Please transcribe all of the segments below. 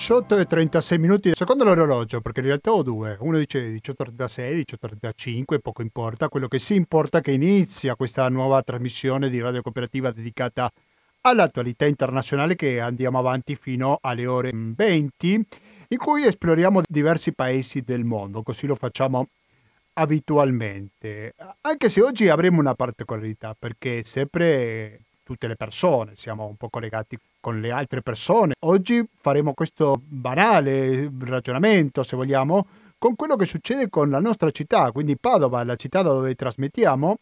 18 e 36 minuti secondo l'orologio, perché in realtà ho due. Uno dice 18.36, 18.35, poco importa. Quello che sì importa è che inizia questa nuova trasmissione di Radio Cooperativa dedicata all'attualità internazionale che andiamo avanti fino alle ore 20, in cui esploriamo diversi paesi del mondo, così lo facciamo abitualmente. Anche se oggi avremo una particolarità, perché sempre tutte le persone, siamo un po' collegati con le altre persone. Oggi faremo questo banale ragionamento, se vogliamo, con quello che succede con la nostra città, quindi Padova, la città dove trasmettiamo,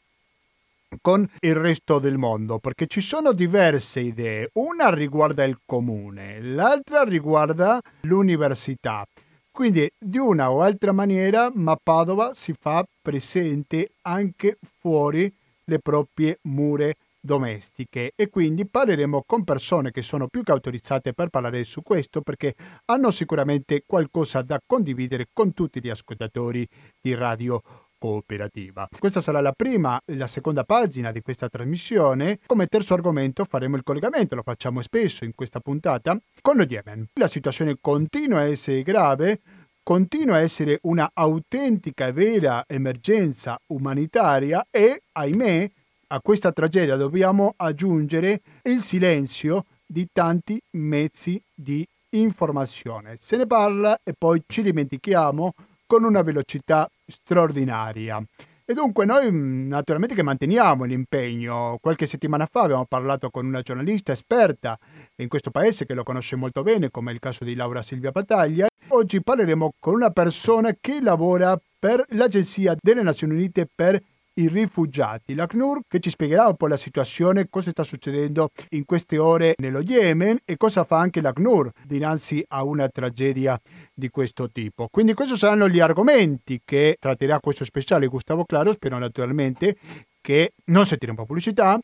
con il resto del mondo, perché ci sono diverse idee. Una riguarda il comune, l'altra riguarda l'università. Quindi di una o altra maniera, ma Padova si fa presente anche fuori le proprie mura domestiche e quindi parleremo con persone che sono più che autorizzate per parlare su questo perché hanno sicuramente qualcosa da condividere con tutti gli ascoltatori di Radio cooperativa. Questa sarà la prima e la seconda pagina di questa trasmissione. Come terzo argomento faremo il collegamento, lo facciamo spesso in questa puntata, con lo Yemen. La situazione continua a essere grave, continua a essere una autentica e vera emergenza umanitaria e, ahimè, a questa tragedia dobbiamo aggiungere il silenzio di tanti mezzi di informazione. Se ne parla e poi ci dimentichiamo con una velocità straordinaria. E dunque noi mm, naturalmente che manteniamo l'impegno. Qualche settimana fa abbiamo parlato con una giornalista esperta in questo paese che lo conosce molto bene, come il caso di Laura Silvia Battaglia. Oggi parleremo con una persona che lavora per l'Agenzia delle Nazioni Unite per i rifugiati. L'ACNUR che ci spiegherà un po' la situazione, cosa sta succedendo in queste ore nello Yemen e cosa fa anche l'ACNUR dinanzi a una tragedia di questo tipo. Quindi questi saranno gli argomenti che tratterà questo speciale Gustavo Claro, spero naturalmente che non sentiremo pubblicità,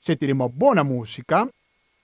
sentiremo buona musica,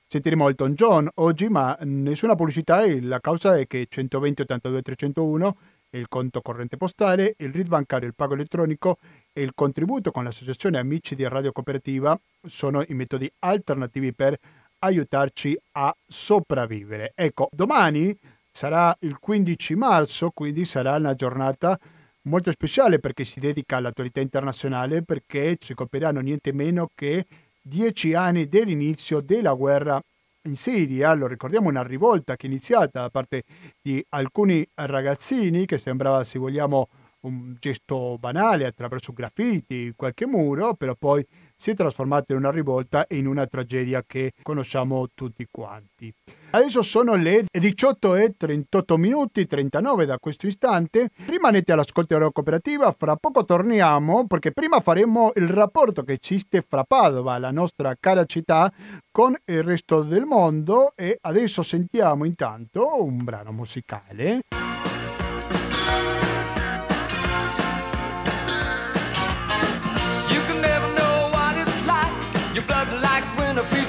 sentiremo Elton John oggi, ma nessuna pubblicità la causa è che 120 82 301 il conto corrente postale, il RID bancario, il pago elettronico e il contributo con l'associazione Amici di Radio Cooperativa sono i metodi alternativi per aiutarci a sopravvivere. Ecco, domani sarà il 15 marzo, quindi sarà una giornata molto speciale perché si dedica all'attualità internazionale perché ci copriranno niente meno che dieci anni dall'inizio della guerra in Siria, lo ricordiamo, una rivolta che è iniziata da parte di alcuni ragazzini che sembrava, se vogliamo, un gesto banale attraverso graffiti, qualche muro, però poi si è trasformata in una rivolta e in una tragedia che conosciamo tutti quanti. Adesso sono le 18 e 38 minuti, 39 da questo istante. Rimanete all'ascolto della cooperativa, fra poco torniamo perché prima faremo il rapporto che esiste fra Padova, la nostra cara città, con il resto del mondo e adesso sentiamo intanto un brano musicale.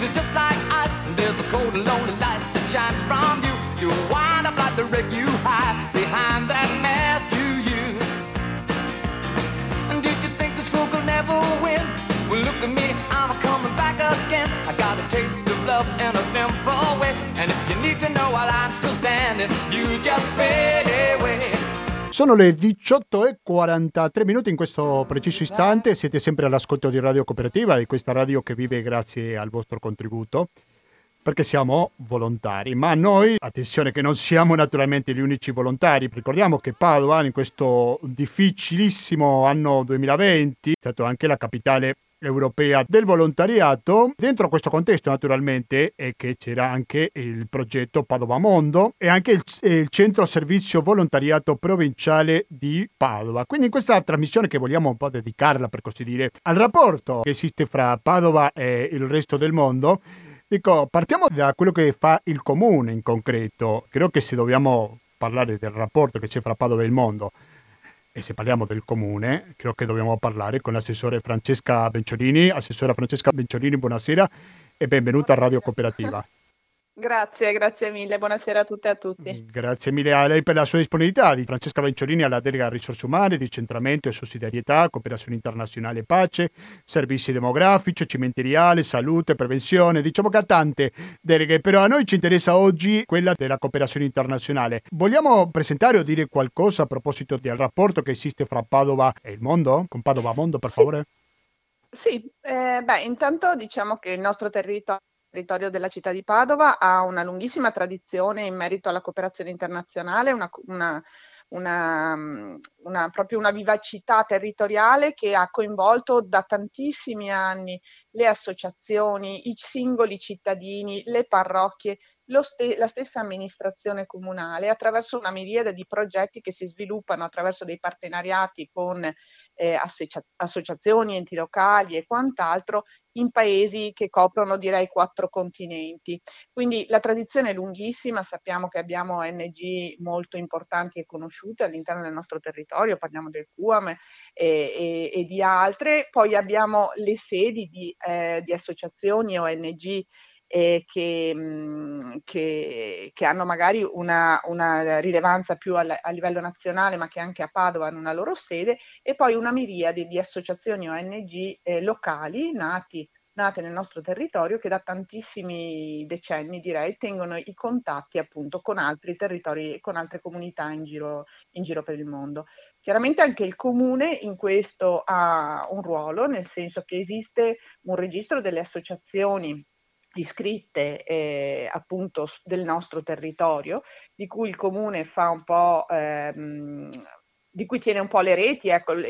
is just like us, there's a cold and lonely light that shines from you. You wind up like the wreck you hide behind that mask you use. And did you think this fool could never win? Well, look at me, I'm coming back again. I got a taste of love in a simple way, and if you need to know while I'm still standing, you just fail. Sono le 18 e 43 minuti in questo preciso istante, siete sempre all'ascolto di Radio Cooperativa, di questa radio che vive grazie al vostro contributo, perché siamo volontari, ma noi, attenzione che non siamo naturalmente gli unici volontari, ricordiamo che Padova in questo difficilissimo anno 2020 è stato anche la capitale europea del volontariato. Dentro questo contesto naturalmente è che c'era anche il progetto Padova Mondo e anche il, il, centro servizio volontariato provinciale di Padova. Quindi in questa trasmissione che vogliamo un po' dedicarla per così dire al rapporto che esiste fra Padova e il resto del mondo, dico partiamo da quello che fa il comune in concreto. Credo che se dobbiamo parlare del rapporto che c'è fra Padova e il mondo, e se parliamo del comune, credo che dobbiamo parlare con l'assessore Francesca Benciolini. Assessora Francesca Benciolini, buonasera e benvenuta a Radio Cooperativa. Grazie, grazie mille, buonasera a tutte e a tutti. Grazie mille a lei per la sua disponibilità. Di Francesca Venciolini alla delega risorse umane, decentramento e sussidiarietà, cooperazione internazionale e pace, servizi demografici, cimenteriale, salute, prevenzione. Diciamo che ha tante deleghe, però a noi ci interessa oggi quella della cooperazione internazionale. Vogliamo presentare o dire qualcosa a proposito del rapporto che esiste fra Padova e il mondo? Con Padova Mondo, per Sì, favore. sì, eh, beh, intanto diciamo che il nostro territorio territorio della città di Padova ha una lunghissima tradizione in merito alla cooperazione internazionale, una, una- una, mm, una- proprio una vivacità territoriale che ha coinvolto da tantissimi anni le associazioni, i singoli cittadini, le parrocchie, ste- la stessa amministrazione comunale attraverso una miriade di progetti che si sviluppano attraverso dei partenariati con eh, associa- associazioni, enti locali e quant'altro in paesi che coprono direi quattro continenti. Quindi la tradizione è lunghissima, sappiamo che abbiamo ONG molto importanti e conosciute all'interno del nostro territorio, parliamo del QAM e, e- e di altre, poi abbiamo le sedi di, eh, di associazioni ONG eh, che, mh, che, che hanno magari una, una rilevanza più al- a livello nazionale, ma che anche a Padova hanno una loro sede, e poi una miriade di associazioni ONG eh, locali nati nate nel nostro territorio che da tantissimi decenni direi tengono i contatti appunto con altri territori e con altre comunità in giro, in giro per il mondo. Chiaramente anche il comune in questo ha un ruolo, nel senso che esiste un registro delle associazioni iscritte eh, appunto del nostro territorio, di cui il comune fa un po', ehm, di cui tiene un po' le reti, ecco, il,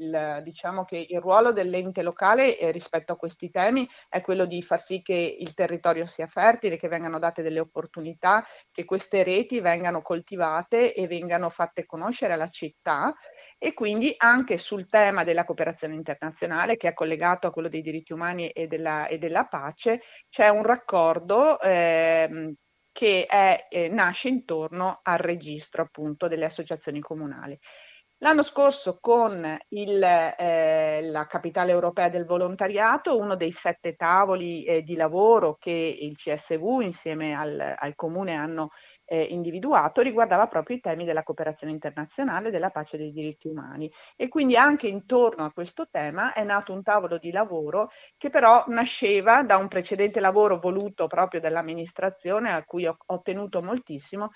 il- diciamo che il ruolo dell'ente locale eh, rispetto a questi temi è quello di far sì che il territorio sia fertile, che vengano date delle opportunità, che queste reti vengano coltivate e vengano fatte conoscere alla città. E quindi anche sul tema della cooperazione internazionale che è collegato a quello dei diritti umani e della, e della pace, c'è un raccordo ehm, che è, eh, nasce intorno al registro appunto delle associazioni comunali. L'anno scorso con il, eh, la capitale europea del volontariato, uno dei sette tavoli eh, di lavoro che il CSV insieme al, al comune hanno eh, individuato riguardava proprio i temi della cooperazione internazionale, della pace e dei diritti umani. E quindi anche intorno a questo tema è nato un tavolo di lavoro che però nasceva da un precedente lavoro voluto proprio dall'amministrazione a cui ho, ho tenuto moltissimo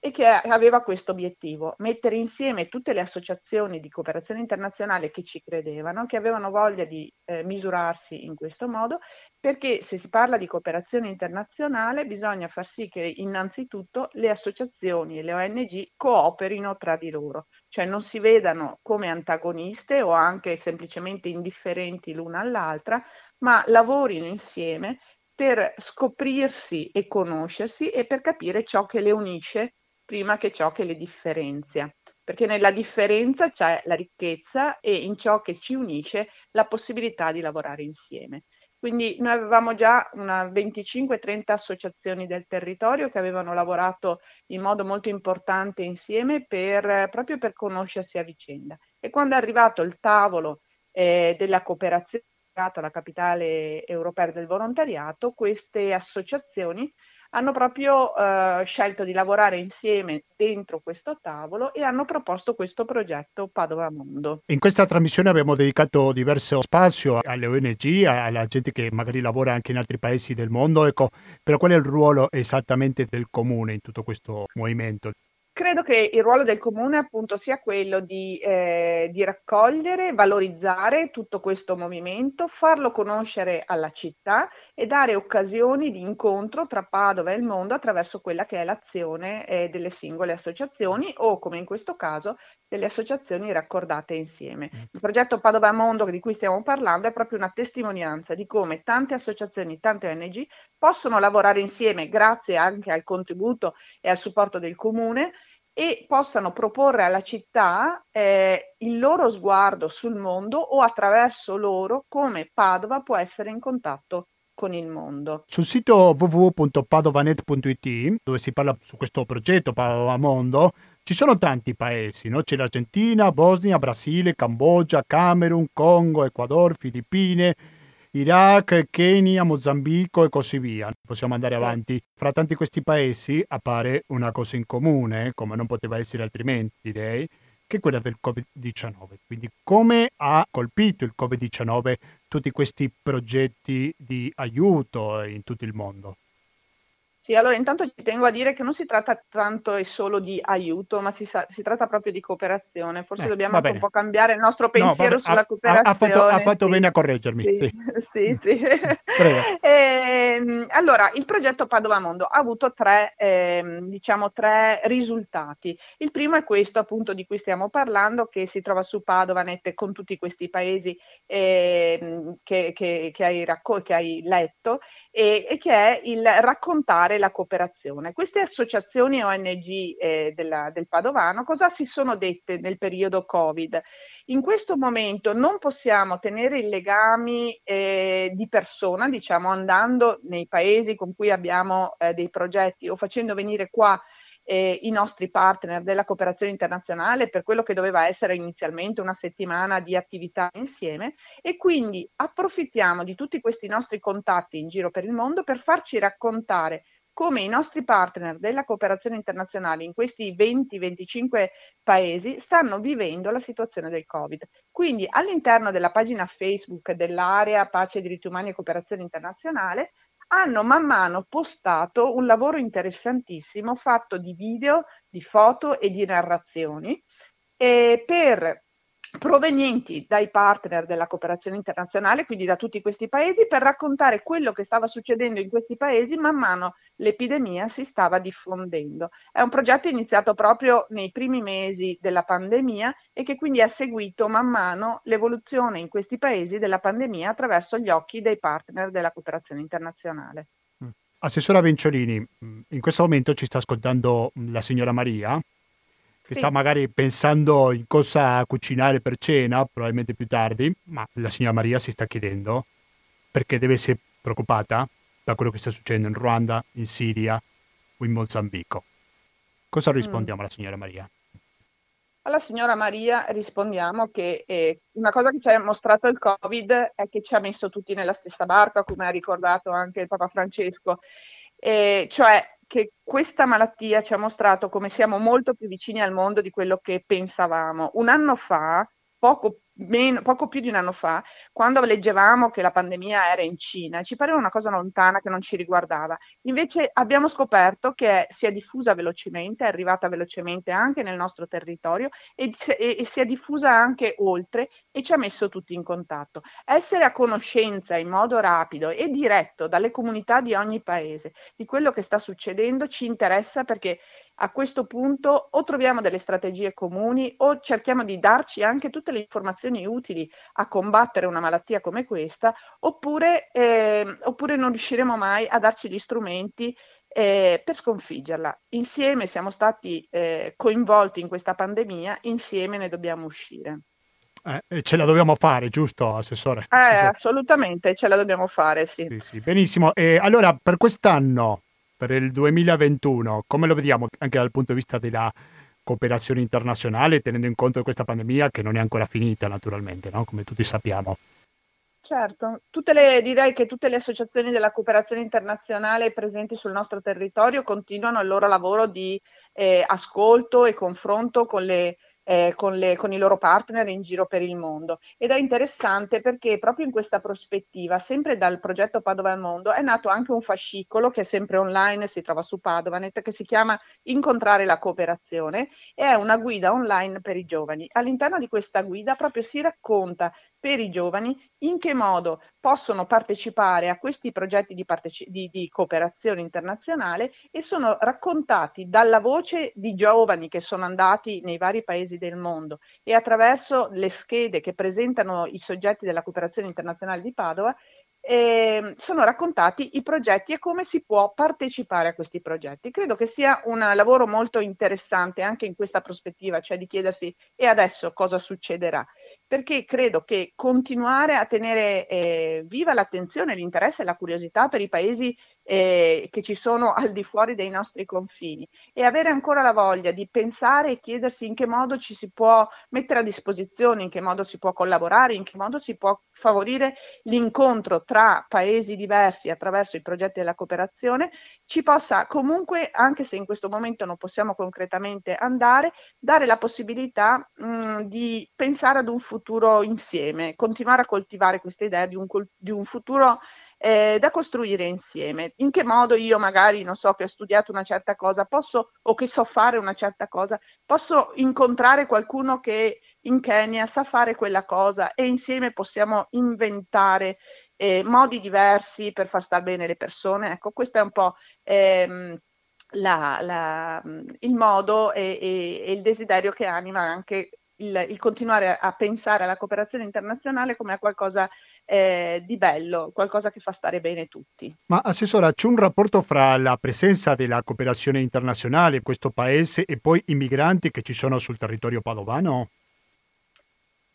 e che aveva questo obiettivo, mettere insieme tutte le associazioni di cooperazione internazionale che ci credevano, che avevano voglia di eh, misurarsi in questo modo, perché se si parla di cooperazione internazionale bisogna far sì che innanzitutto le associazioni e le ONG cooperino tra di loro, cioè non si vedano come antagoniste o anche semplicemente indifferenti l'una all'altra, ma lavorino insieme per scoprirsi e conoscersi e per capire ciò che le unisce prima che ciò che le differenzia, perché nella differenza c'è la ricchezza e in ciò che ci unisce la possibilità di lavorare insieme. Quindi noi avevamo già una 25-30 associazioni del territorio che avevano lavorato in modo molto importante insieme per, proprio per conoscersi a vicenda. E quando è arrivato il tavolo eh, della cooperazione alla capitale europea del volontariato, queste associazioni hanno proprio eh, scelto di lavorare insieme dentro questo tavolo e hanno proposto questo progetto Padova Mondo. In questa trasmissione abbiamo dedicato diverso spazio alle ONG, alla gente che magari lavora anche in altri paesi del mondo. Ecco, però qual è il ruolo esattamente del comune in tutto questo movimento? Credo che il ruolo del comune appunto sia quello di, eh, di, raccogliere, valorizzare tutto questo movimento, farlo conoscere alla città e dare occasioni di incontro tra Padova e il mondo attraverso quella che è l'azione eh, delle singole associazioni o come in questo caso delle associazioni raccordate insieme. Il progetto Padova Mondo di cui stiamo parlando è proprio una testimonianza di come tante associazioni, tante ONG possono lavorare insieme grazie anche al contributo e al supporto del comune e possano proporre alla città eh, il loro sguardo sul mondo o attraverso loro come Padova può essere in contatto con il mondo. Sul sito www.padovanet.it, dove si parla su questo progetto Padova Mondo, ci sono tanti paesi, no? c'è l'Argentina, Bosnia, Brasile, Cambogia, Camerun, Congo, Ecuador, Filippine. Iraq, Kenya, Mozambico e così via. Possiamo andare avanti. Fra tanti questi paesi appare una cosa in comune, come non poteva essere altrimenti, direi, che è quella del Covid-19. Quindi come ha colpito il Covid-19 tutti questi progetti di aiuto in tutto il mondo? Sì, allora intanto ci tengo a dire che non si tratta tanto e solo di aiuto, ma si, sa- si tratta proprio di cooperazione. Forse eh, dobbiamo anche un po' cambiare il nostro pensiero no, sulla ha, cooperazione. Ha fatto, ha fatto sì. bene a correggermi. Sì, sì. sì, sì. e, ehm, allora, il progetto Padova Mondo ha avuto tre, eh, diciamo, tre risultati. Il primo è questo appunto di cui stiamo parlando, che si trova su Padovanet con tutti questi paesi eh, che, che, che, hai racco- che hai letto, e, e che è il raccontare la cooperazione. Queste associazioni ONG eh, della, del Padovano cosa si sono dette nel periodo Covid? In questo momento non possiamo tenere i legami eh, di persona, diciamo andando nei paesi con cui abbiamo eh, dei progetti o facendo venire qua eh, i nostri partner della cooperazione internazionale per quello che doveva essere inizialmente una settimana di attività insieme e quindi approfittiamo di tutti questi nostri contatti in giro per il mondo per farci raccontare come i nostri partner della cooperazione internazionale in questi 20-25 paesi stanno vivendo la situazione del Covid. Quindi all'interno della pagina Facebook dell'area Pace, Diritti Umani e Cooperazione Internazionale hanno man mano postato un lavoro interessantissimo fatto di video, di foto e di narrazioni eh, per provenienti dai partner della cooperazione internazionale, quindi da tutti questi paesi, per raccontare quello che stava succedendo in questi paesi man mano l'epidemia si stava diffondendo. È un progetto iniziato proprio nei primi mesi della pandemia e che quindi ha seguito man mano l'evoluzione in questi paesi della pandemia attraverso gli occhi dei partner della cooperazione internazionale. Mm. Assessora Venciolini, mm, in questo momento ci sta ascoltando la signora Maria, che sì. sta magari pensando in cosa cucinare per cena, probabilmente più tardi, ma la signora Maria si sta chiedendo perché deve essere preoccupata da quello che sta succedendo in Ruanda, in Siria o in Mozambico. Cosa mm. rispondiamo mm. alla signora Maria? Alla signora Maria rispondiamo che eh, una cosa che ci ha mostrato il Covid è che ci ha messo tutti nella stessa barca, come ha ricordato anche il Papa Francesco, eh, cioè che questa malattia ci ha mostrato come siamo molto più vicini al mondo di quello che pensavamo. Un anno fa, poco meno, poco più di un anno fa, quando leggevamo che la pandemia era in Cina, ci pareva una cosa lontana che non ci riguardava. Invece abbiamo scoperto che si è diffusa velocemente, è arrivata velocemente anche nel nostro territorio e, e, e si è diffusa anche oltre e ci ha messo tutti in contatto. Essere a conoscenza in modo rapido e diretto dalle comunità di ogni paese di quello che sta succedendo ci interessa perché a questo punto o troviamo delle strategie comuni o cerchiamo di darci anche tutte le informazioni utili a combattere una malattia come questa, oppure, eh, oppure non riusciremo mai a darci gli strumenti eh, per sconfiggerla. Insieme siamo stati eh, coinvolti in questa pandemia, insieme ne dobbiamo uscire. Eh, ce la dobbiamo fare, giusto, Assessore? Eh, assolutamente, ce la dobbiamo fare, sì. sì, sì benissimo. allora, per quest'anno, per il 2021, come lo vediamo anche dal punto di vista della cooperazione internazionale, tenendo in conto questa pandemia che non è ancora finita naturalmente, no? come tutti sappiamo? Certo, le, direi che tutte le associazioni della cooperazione internazionale presenti sul nostro territorio continuano il loro lavoro di eh, ascolto e confronto con le eh, con, le, con, i loro partner in giro per il mondo. Ed è interessante perché proprio in questa prospettiva, sempre dal progetto Padova al Mondo, è nato anche un fascicolo che è sempre online, si trova su Padovanet, che si chiama Incontrare la cooperazione e è una guida online per i giovani. All'interno di questa guida proprio si racconta per i giovani in che modo possono partecipare a questi progetti di, parteci- di, di, cooperazione internazionale e sono raccontati dalla voce di giovani che sono andati nei vari paesi del mondo e attraverso le schede che presentano i soggetti della cooperazione internazionale di Padova eh, sono raccontati i progetti e come si può partecipare a questi progetti. Credo che sia un lavoro molto interessante anche in questa prospettiva, cioè di chiedersi e adesso cosa succederà, perché credo che continuare a tenere eh, viva l'attenzione, l'interesse e la curiosità per i paesi eh, che ci sono al di fuori dei nostri confini. E avere ancora la voglia di pensare e chiedersi in che modo ci si può mettere a disposizione, in che modo si può collaborare, in che modo si può favorire l'incontro tra paesi diversi attraverso i progetti della cooperazione, ci possa comunque, anche se in questo momento non possiamo concretamente andare, dare la possibilità mh, di pensare ad un futuro insieme, continuare a coltivare questa idea di un, di un futuro eh, da costruire insieme. In che modo io magari, non so, che ho studiato una certa cosa, posso, o che so fare una certa cosa, posso incontrare qualcuno che in Kenya sa fare quella cosa e insieme possiamo inventare eh, modi diversi per far star bene le persone. Ecco, questo è un po'... Ehm, la, la, il modo e, e, e, il desiderio che anima anche il, il, continuare a pensare alla cooperazione internazionale come a qualcosa eh, di bello, qualcosa che fa stare bene tutti. Ma Assessora, c'è un rapporto fra la presenza della cooperazione internazionale in questo paese e poi i migranti che ci sono sul territorio padovano?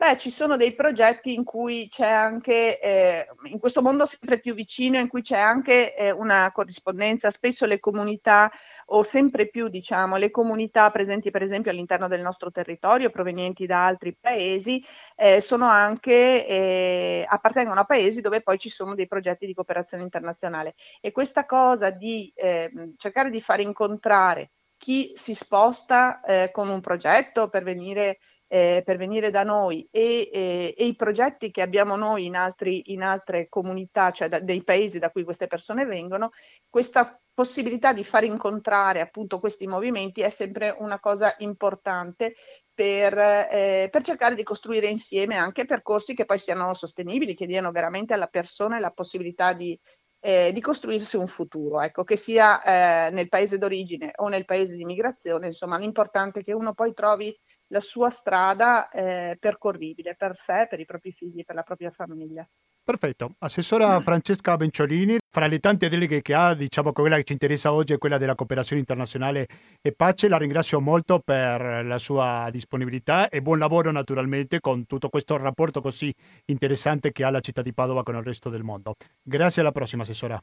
Beh, ci sono dei progetti in cui c'è anche, eh, in questo mondo sempre più vicino, in cui c'è anche eh, una corrispondenza, spesso le comunità, o sempre più diciamo, le comunità presenti per esempio all'interno del nostro territorio, provenienti da altri paesi, eh, sono anche, eh, appartengono a paesi dove poi ci sono dei progetti di cooperazione internazionale. E questa cosa di ehm, cercare di far incontrare chi si sposta eh, con un progetto per venire eh, per venire da noi e, eh, e, i progetti che abbiamo noi in, altri, in altre comunità, cioè da, dei paesi da cui queste persone vengono, questa possibilità di far incontrare appunto questi movimenti è sempre una cosa importante per, eh, per, cercare di costruire insieme anche percorsi che poi siano sostenibili, che diano veramente alla persona la possibilità di, eh, di costruirsi un futuro, ecco, che sia eh, nel paese d'origine o nel paese di migrazione, insomma l'importante è che uno poi trovi la sua strada eh, percorribile per sé, per i propri figli, per la propria famiglia. Perfetto. Assessora Francesca Benciolini, fra le tante deleghe che ha, diciamo che quella che ci interessa oggi è quella della cooperazione internazionale e pace. La ringrazio molto per la sua disponibilità e buon lavoro naturalmente con tutto questo rapporto così interessante che ha la città di Padova con il resto del mondo. Grazie alla prossima, Assessora.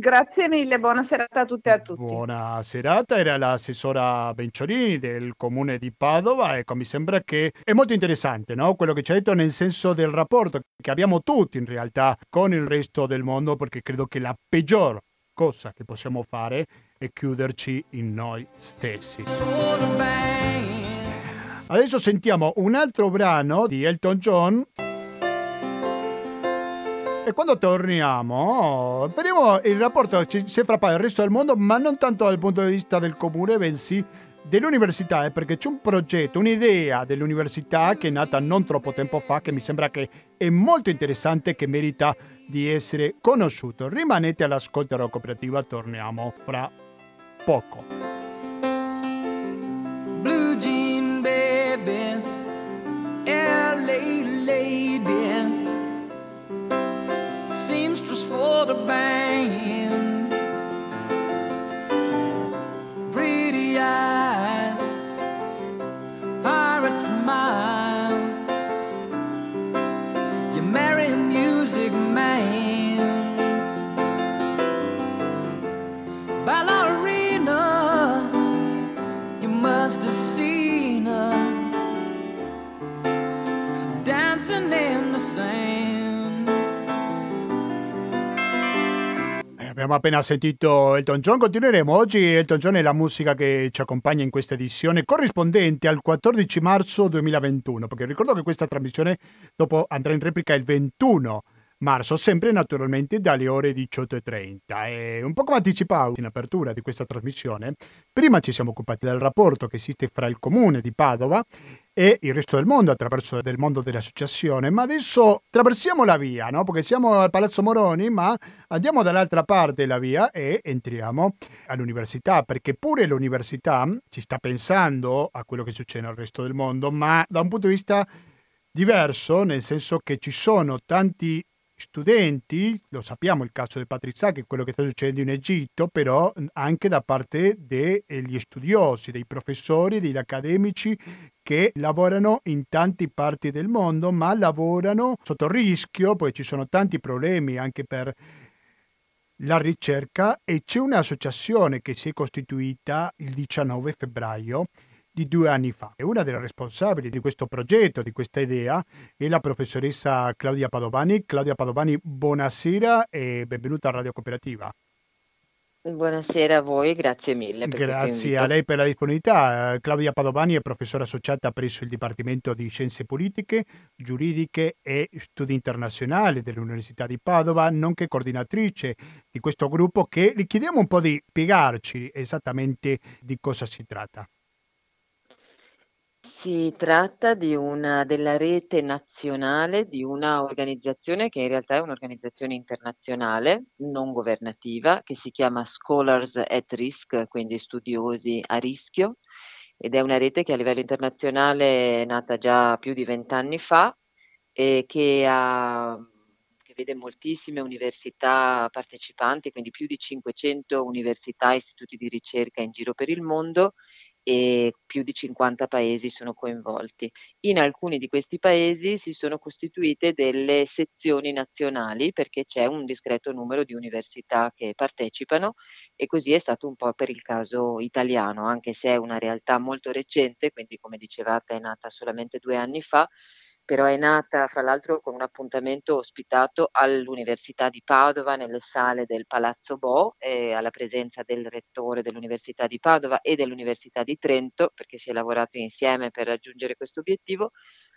Grazie mille, buona serata a tutte e a tutti. Buona serata, era l'assessora Benciolini del comune di Padova. Ecco, mi sembra che è molto interessante no? quello che ci ha detto nel senso del rapporto che abbiamo tutti in realtà con il resto del mondo, perché credo che la peggior cosa che possiamo fare è chiuderci in noi stessi. Adesso sentiamo un altro brano di Elton John. E quando torniamo, vediamo il rapporto che si fra il resto del mondo, ma non tanto dal punto di vista del comune, bensì dell'università, eh, perché c'è un progetto, un'idea dell'università che è nata non troppo tempo fa, che mi sembra che è molto interessante, che merita di essere conosciuto. Rimanete all'ascolto della cooperativa, torniamo fra poco. For Abbiamo appena sentito Elton John, continueremo oggi. Elton John è la musica che ci accompagna in questa edizione corrispondente al 14 marzo 2021, perché ricordo che questa trasmissione dopo andrà in replica il 21 marzo, sempre naturalmente dalle ore 18.30. E un po' come anticipavo in apertura di questa trasmissione, prima ci siamo occupati del rapporto che esiste fra il comune di Padova e il resto del mondo attraverso il mondo dell'associazione, ma adesso attraversiamo la via, no? perché siamo al Palazzo Moroni, ma andiamo dall'altra parte della via e entriamo all'università, perché pure l'università ci sta pensando a quello che succede nel resto del mondo, ma da un punto di vista diverso, nel senso che ci sono tanti studenti, lo sappiamo il caso di Patrizia, che è quello che sta succedendo in Egitto, però anche da parte degli studiosi, dei professori, degli accademici che lavorano in tante parti del mondo, ma lavorano sotto rischio, poi ci sono tanti problemi anche per la ricerca e c'è un'associazione che si è costituita il 19 febbraio di due anni fa. E una delle responsabili di questo progetto, di questa idea, è la professoressa Claudia Padovani. Claudia Padovani, buonasera e benvenuta a Radio Cooperativa. Buonasera a voi, grazie mille Grazie a lei per la disponibilità. Eh, Claudia Padovani è professore associata presso il Dipartimento di Scienze Politiche, Giuridiche e Studi Internazionali dell'Università di Padova, nonché coordinatrice di questo gruppo che le chiediamo un po' di spiegarci esattamente di cosa si tratta. Si tratta di una della rete nazionale di una organizzazione che in realtà è un'organizzazione internazionale, non governativa, che si chiama Scholars at Risk, quindi studiosi a rischio, ed è una rete che a livello internazionale è nata già più di vent'anni fa e che ha che vede moltissime università partecipanti, quindi più di 500 università e istituti di ricerca in giro per il mondo e più di 50 paesi sono coinvolti. In alcuni di questi paesi si sono costituite delle sezioni nazionali perché c'è un discreto numero di università che partecipano e così è stato un po' per il caso italiano, anche se è una realtà molto recente, quindi come dicevate è nata solamente due anni fa però è nata fra l'altro con un appuntamento ospitato all'Università di Padova nelle sale del Palazzo Bo eh, alla presenza del rettore dell'Università di Padova e dell'Università di Trento perché si è lavorato insieme per raggiungere questo obiettivo.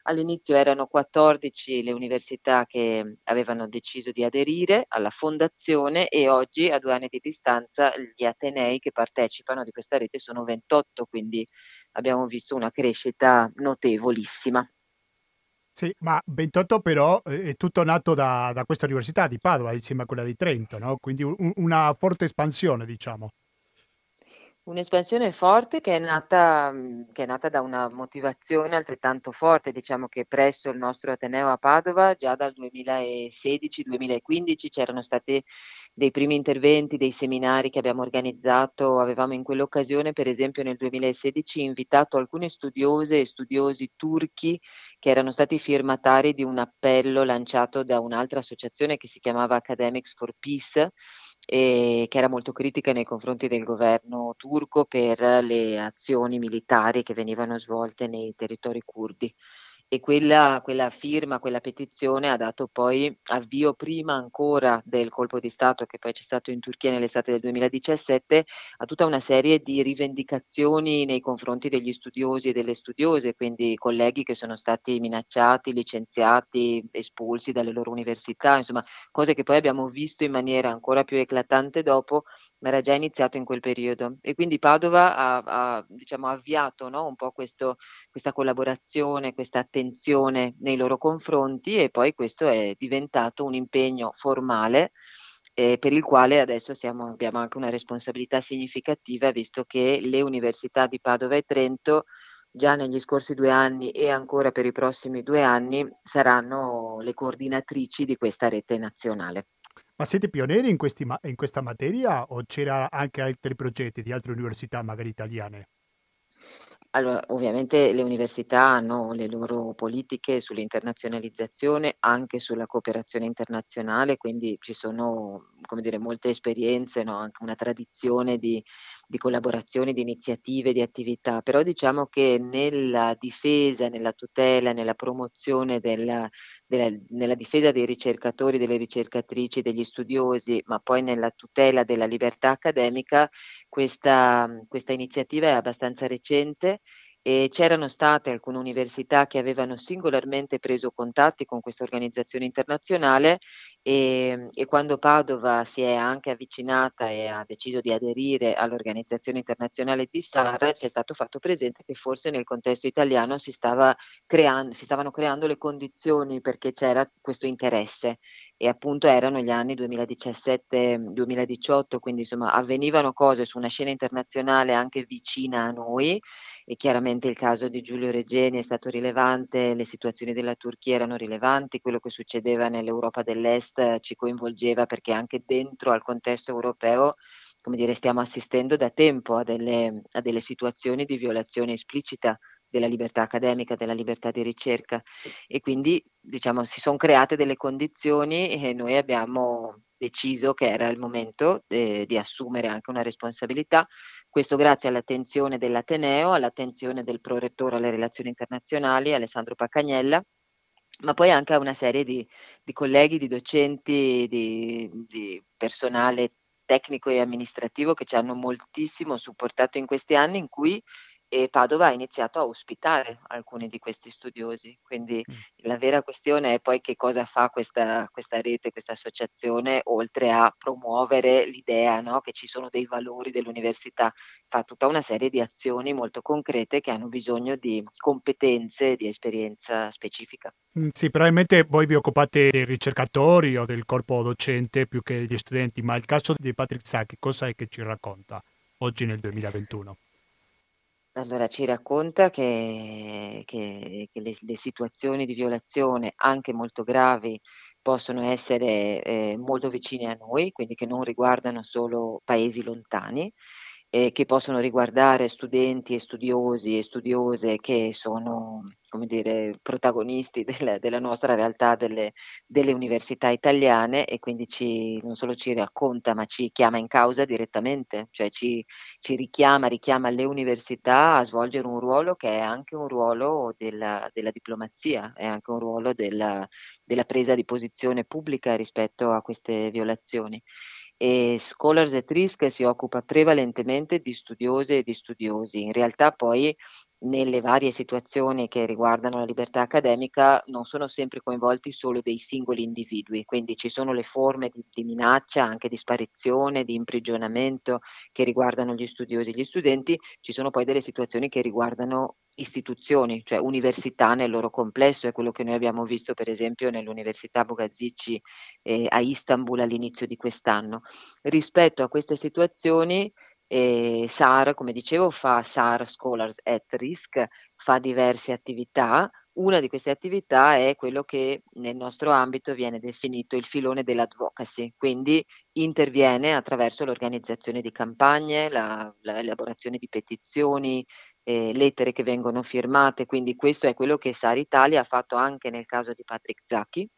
All'inizio erano 14 le università che avevano deciso di aderire alla fondazione e oggi a due anni di distanza gli Atenei che partecipano di questa rete sono 28, quindi abbiamo visto una crescita notevolissima. Sì, ma 28 però eh, è tutto nato da, da questa università di Padova insieme a quella di Trento, no? Quindi un- una forte espansione, diciamo. Un'espansione forte che è nata mhmm, che è nata da una motivazione altrettanto forte, diciamo che presso il nostro ateneo a Padova, già dal 2016-2015 c'erano stati dei primi interventi, dei seminari che abbiamo organizzato. Avevamo in quell'occasione, per esempio nel 2016, invitato alcune studiose e studiosi turchi che erano stati firmatari di un appello lanciato da un'altra associazione che si chiamava Academics for Peace e che era molto critica nei confronti del governo turco per le azioni militari che venivano svolte nei territori curdi e quella, quella, firma, quella petizione ha dato poi avvio prima ancora del colpo di Stato che poi c'è stato in Turchia nell'estate del 2017 a tutta una serie di rivendicazioni nei confronti degli studiosi e delle studiose, quindi colleghi che sono stati minacciati, licenziati, espulsi dalle loro università, insomma cose che poi abbiamo visto in maniera ancora più eclatante dopo, ma era già iniziato in quel periodo. E quindi Padova ha, ha diciamo, avviato no, un po' questo, questa collaborazione, questa attenzione attenzione nei loro confronti e poi questo è diventato un impegno formale eh, per il quale adesso siamo, abbiamo anche una responsabilità significativa visto che le università di Padova e Trento già negli scorsi due anni e ancora per i prossimi due anni saranno le coordinatrici di questa rete nazionale. Ma siete pionieri in, questi, in questa materia o c'era anche altri progetti di altre università magari italiane? Allora, ovviamente le università hanno le loro politiche sull'internazionalizzazione, anche sulla cooperazione internazionale, quindi ci sono, come dire, molte esperienze, no? anche una tradizione di, di collaborazioni, di iniziative, di attività, però diciamo che nella difesa, nella tutela, nella promozione della, della, nella difesa dei ricercatori, delle ricercatrici, degli studiosi, ma poi nella tutela della libertà accademica, questa, questa iniziativa è abbastanza recente e c'erano state alcune università che avevano singolarmente preso contatti con questa organizzazione internazionale ehm, e, quando Padova si è anche avvicinata e ha deciso di aderire all'Organizzazione Internazionale di SAR, ci è stato fatto presente che forse nel contesto italiano si, stava creando, si stavano creando le condizioni perché c'era questo interesse. E appunto erano gli anni 2017-2018, quindi insomma avvenivano cose su una scena internazionale anche vicina a noi. E chiaramente il caso di Giulio Regeni è stato rilevante, le situazioni della Turchia erano rilevanti, quello che succedeva nell'Europa dell'Est Est ci coinvolgeva perché anche dentro al contesto europeo, come dire, stiamo assistendo da tempo a delle, a delle situazioni di violazione esplicita della libertà accademica, della libertà di ricerca e quindi diciamo si sono create delle condizioni e noi abbiamo deciso che era il momento eh, di assumere anche una responsabilità. Questo grazie all'attenzione dell'Ateneo, all'attenzione del prorettore alle relazioni internazionali, Alessandro Paccagnella, ma poi anche a una serie di, di colleghi, di docenti, di, di personale tecnico e amministrativo che ci hanno moltissimo supportato in questi anni in cui e Padova ha iniziato a ospitare alcuni di questi studiosi. Quindi mm. la vera questione è poi che cosa fa questa, questa rete, questa associazione, oltre a promuovere l'idea no, che ci sono dei valori dell'università, fa tutta una serie di azioni molto concrete che hanno bisogno di competenze, di esperienza specifica. Mm, sì, probabilmente voi vi occupate dei ricercatori o del corpo docente più che degli studenti, ma il caso di Patrick Sacchi cosa è che ci racconta oggi nel 2021? Allora ci racconta che che che le le situazioni di violazione, anche molto gravi, possono essere, ehm, molto vicine a noi, quindi che non riguardano solo paesi lontani e che possono riguardare studenti e studiosi e studiose che sono, come dire, protagonisti del della nostra realtà delle delle università italiane e quindi ci non solo ci racconta, ma ci chiama in causa direttamente, cioè ci ci richiama richiama le università a svolgere un ruolo che è anche un ruolo della della diplomazia, è anche un ruolo della della presa di posizione pubblica rispetto a queste violazioni e Scholars at Risk si occupa prevalentemente di studiose e di studiosi. In realtà poi nelle varie situazioni che riguardano la libertà accademica non sono sempre coinvolti solo dei singoli individui, quindi ci sono le forme di, di minaccia, anche di sparizione, di imprigionamento che riguardano gli studiosi e gli studenti, ci sono poi delle situazioni che riguardano istituzioni, cioè università nel loro complesso, è quello che noi abbiamo visto per esempio nell'Università Bogazici eh, a Istanbul all'inizio di quest'anno. Rispetto a queste situazioni e SAR, come dicevo, fa SAR Scholars at Risk, fa diverse attività. Una di queste attività è quello che nel nostro ambito viene definito il filone dell'advocacy, quindi interviene attraverso l'organizzazione di campagne, la, l'elaborazione di petizioni, eh, lettere che vengono firmate, quindi questo è quello che SAR Italia ha fatto anche nel caso di Patrick Zacchi,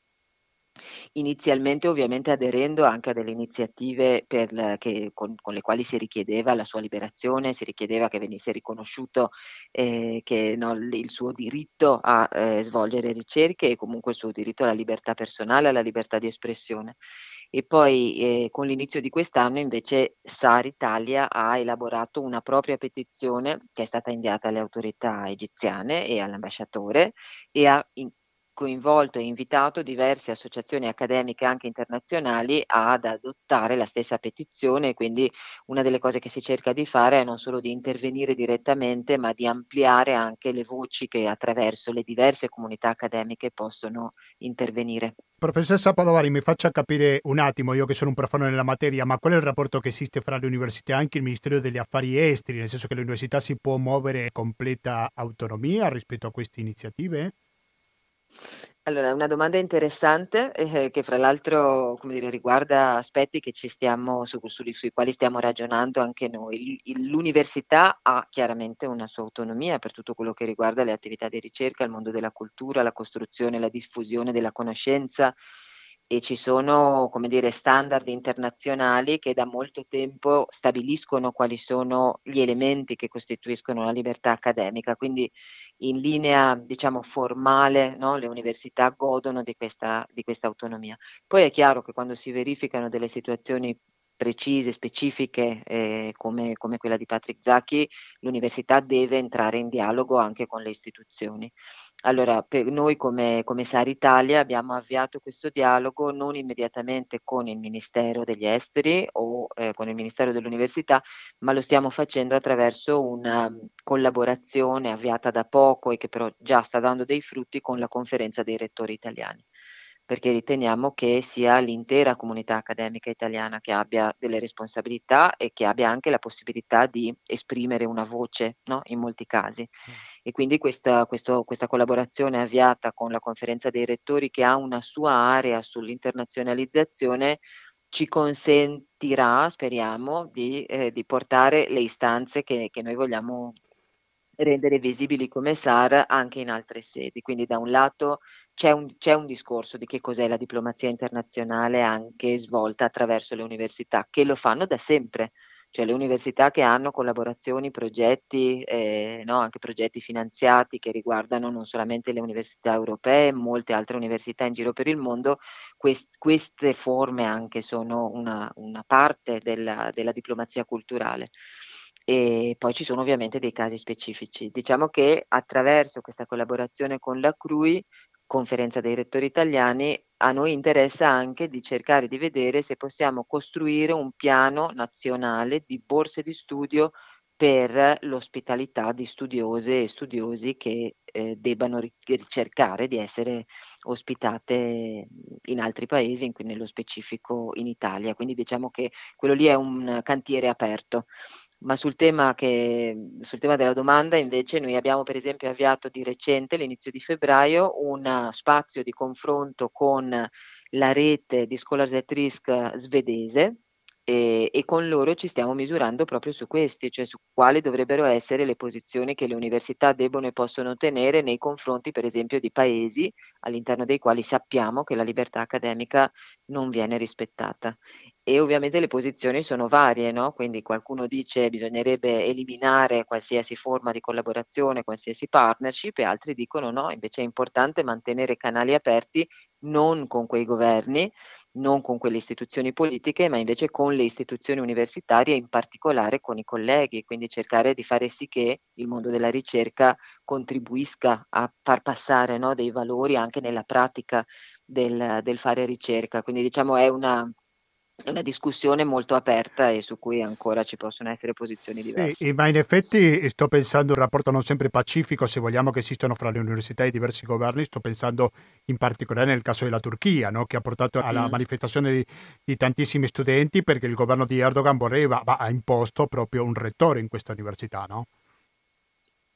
Inizialmente ovviamente aderendo anche a delle iniziative per che con con le quali si richiedeva la sua liberazione, si richiedeva che venisse riconosciuto, ehm, che no, l il suo diritto a, ehm, svolgere ricerche e comunque il suo diritto alla libertà personale, alla libertà di espressione. E poi, ehm, con l'inizio di quest'anno invece SAR Italia ha elaborato una propria petizione che è stata inviata alle autorità egiziane e all'ambasciatore e ha in coinvolto e invitato diverse associazioni accademiche anche internazionali ad adottare la stessa petizione, quindi una delle cose che si cerca di fare è non solo di intervenire direttamente, ma di ampliare anche le voci che attraverso le diverse comunità accademiche possono intervenire. Professoressa Padovari, mi faccia capire un attimo, io che sono un profano nella materia, ma qual è il rapporto che esiste fra le università e anche il Ministero degli Affari Esteri, nel senso che l'università si può muovere completa autonomia rispetto a queste iniziative? Allora, è una domanda interessante, eh, che fra l'altro, come dire, riguarda aspetti che ci stiamo su su sui quali stiamo ragionando anche noi. Il l'università ha chiaramente una sua autonomia per tutto quello che riguarda le attività di ricerca, il mondo della cultura, la costruzione, la diffusione della conoscenza e ci sono, come dire, standard internazionali che da molto tempo stabiliscono quali sono gli elementi che costituiscono la libertà accademica. Quindi in linea, diciamo, formale, no, le università godono di questa, di questa autonomia. Poi è chiaro che quando si verificano delle situazioni precise, specifiche, eh, come, come, quella di Patrick Zacchi, l'università deve entrare in dialogo anche con le istituzioni. Allora, per noi come, come SAR Italia abbiamo avviato questo dialogo non immediatamente con il Ministero degli Esteri o eh, con il Ministero dell'Università, ma lo stiamo facendo attraverso una collaborazione avviata da poco e che però già sta dando dei frutti con la conferenza dei rettori italiani perché riteniamo che sia l'intera comunità accademica italiana che abbia delle responsabilità e che abbia anche la possibilità di esprimere una voce no? in molti casi. Mm. E quindi questa, questo, questa collaborazione avviata con la conferenza dei rettori che ha una sua area sull'internazionalizzazione ci consentirà, speriamo, di, eh, di portare le istanze che, che noi vogliamo rendere visibili come SAR anche in altre sedi. Quindi da un lato c'è un, c'è un, discorso di che cos'è la diplomazia internazionale anche svolta attraverso le università, che lo fanno da sempre, cioè le università che hanno collaborazioni, progetti, eh, no, anche progetti finanziati che riguardano non solamente le università europee, molte altre università in giro per il mondo, quest, queste forme anche sono una, una parte della, della diplomazia culturale e poi ci sono ovviamente dei casi specifici. Diciamo che attraverso questa collaborazione con la CRUI, conferenza dei rettori italiani, a noi interessa anche di cercare di vedere se possiamo costruire un piano nazionale di borse di studio per l'ospitalità di studiose e studiosi che eh, debbano ricercare di essere ospitate in altri paesi, in nello specifico in Italia. Quindi diciamo che quello lì è un cantiere aperto. Ma sul tema, che, sul tema della domanda invece noi abbiamo per esempio avviato di recente, l'inizio di febbraio, un spazio di confronto con la rete di Scholars at Risk svedese, e, e, con loro ci stiamo misurando proprio su questi, cioè su quali dovrebbero essere le posizioni che le università debbono e possono tenere nei confronti, per esempio, di paesi all'interno dei quali sappiamo che la libertà accademica non viene rispettata. E ovviamente le posizioni sono varie, no? Quindi qualcuno dice bisognerebbe eliminare qualsiasi forma di collaborazione, qualsiasi partnership, e altri dicono no, invece è importante mantenere canali aperti non con quei governi, non con quelle istituzioni politiche, ma invece con le istituzioni universitarie, in particolare con i colleghi, quindi cercare di fare sì che il mondo della ricerca contribuisca a far passare no, dei valori anche nella pratica del, del fare ricerca. Quindi diciamo è una, è una discussione molto aperta e su cui ancora ci possono essere posizioni diverse. Sì, ma in effetti sto pensando a un rapporto non sempre pacifico, se vogliamo, che esistono fra le università e i diversi governi, sto pensando in particolare nel caso della Turchia, no? che ha portato alla mm. manifestazione di, di, tantissimi studenti perché il governo di Erdogan voleva, ha imposto proprio un rettore in questa università, no?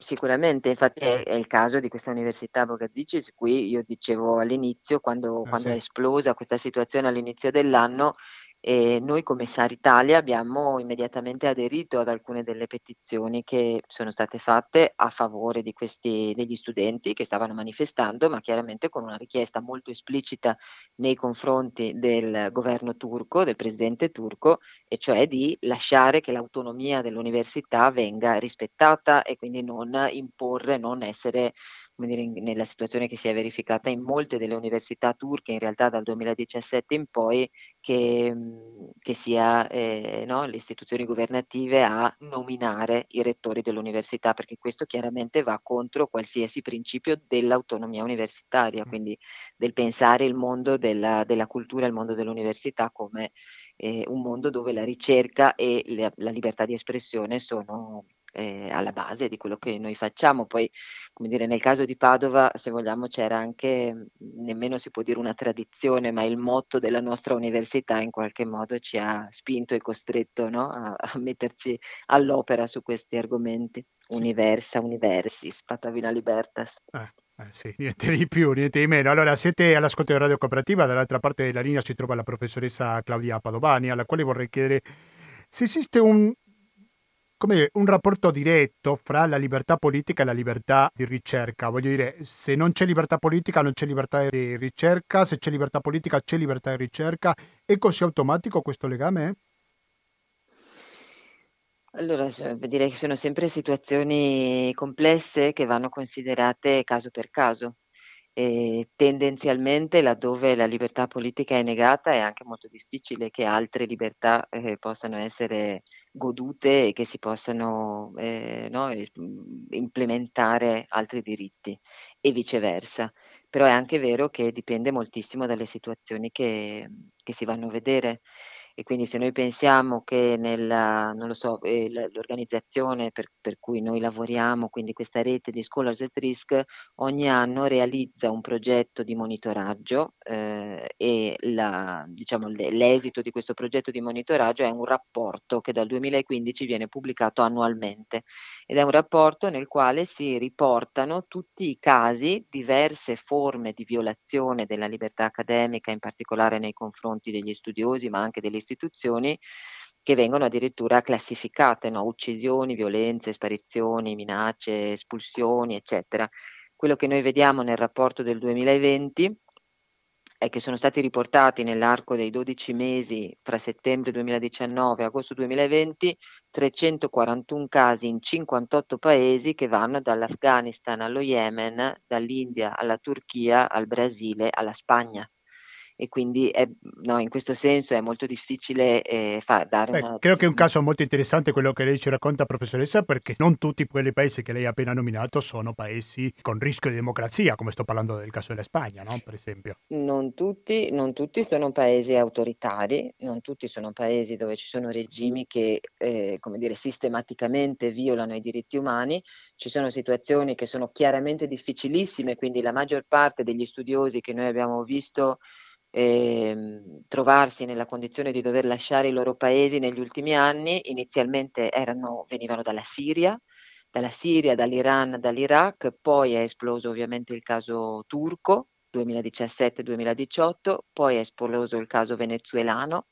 Sicuramente, infatti è, è, il caso di questa università Bogazici, su cui io dicevo all'inizio, quando, eh, quando sì. è esplosa questa situazione all'inizio dell'anno, e noi come SAR Italia abbiamo immediatamente aderito ad alcune delle petizioni che sono state fatte a favore di questi, degli studenti che stavano manifestando, ma chiaramente con una richiesta molto esplicita nei confronti del governo turco, del presidente turco, e cioè di lasciare che l'autonomia dell'università venga rispettata e quindi non imporre, non essere come dire, nella situazione che si è verificata in molte delle università turche, in realtà dal 2017 in poi, che, mhmm, che sia eh, no, le istituzioni governative a nominare i rettori dell'università, perché questo chiaramente va contro qualsiasi principio dell'autonomia universitaria, quindi del pensare il mondo della, della cultura, il mondo dell'università come eh, un mondo dove la ricerca e la, la libertà di espressione sono eh, alla base di quello che noi facciamo. Poi, come dire, nel caso di Padova, se vogliamo, c'era anche, mhmm, nemmeno si può dire una tradizione, ma il motto della nostra università in qualche modo ci ha spinto e costretto no? a, a, metterci all'opera su questi argomenti. Sì. Universi, universis, patavina libertas. Eh. Eh sì, niente di più, niente di meno. Allora, siete all'ascolto di Radio Cooperativa, dall'altra parte della linea si trova la professoressa Claudia Padovani, alla quale vorrei chiedere se esiste un, come un rapporto diretto fra la libertà politica e la libertà di ricerca. Voglio dire, se non c'è libertà politica non c'è libertà di ricerca, se c'è libertà politica c'è libertà di ricerca. È così automatico questo legame? Allora, direi che sono sempre situazioni complesse che vanno considerate caso per caso. E tendenzialmente laddove la libertà politica è negata è anche molto difficile che altre libertà eh, possano essere godute e che si possano eh, no, implementare altri diritti e viceversa. Però è anche vero che dipende moltissimo dalle situazioni che, che si vanno a vedere. E quindi se noi pensiamo che nella, so, eh, l'organizzazione per, per, cui noi lavoriamo, quindi questa rete di Scholars at Risk, ogni anno realizza un progetto di monitoraggio eh, e la, diciamo, l'esito di questo progetto di monitoraggio è un rapporto che dal 2015 viene pubblicato annualmente. Ed è un rapporto nel quale si riportano tutti i casi, diverse forme di violazione della libertà accademica, in particolare nei confronti degli studiosi, ma anche delle istituzioni che vengono addirittura classificate, no? uccisioni, violenze, sparizioni, minacce, espulsioni, eccetera. Quello che noi vediamo nel rapporto del 2020 è che sono stati riportati nell'arco dei 12 mesi tra settembre 2019 e agosto 2020 341 casi in 58 paesi che vanno dall'Afghanistan allo Yemen, dall'India alla Turchia, al Brasile, alla Spagna e quindi è, no, in questo senso è molto difficile eh, fa, dare Beh, una... Credo che è un caso molto interessante quello che lei ci racconta, professoressa, perché non tutti quei paesi che lei ha appena nominato sono paesi con rischio di democrazia, come sto parlando del caso della Spagna, no? per esempio. Non tutti, non tutti sono paesi autoritari, non tutti sono paesi dove ci sono regimi che, eh, come dire, sistematicamente violano i diritti umani, ci sono situazioni che sono chiaramente difficilissime, quindi la maggior parte degli studiosi che noi abbiamo visto eh, trovarsi nella condizione di dover lasciare i loro paesi negli ultimi anni, inizialmente erano, venivano dalla Siria, dalla Siria, dall'Iran, dall'Iraq, poi è esploso ovviamente il caso turco 2017-2018, poi è esploso il caso venezuelano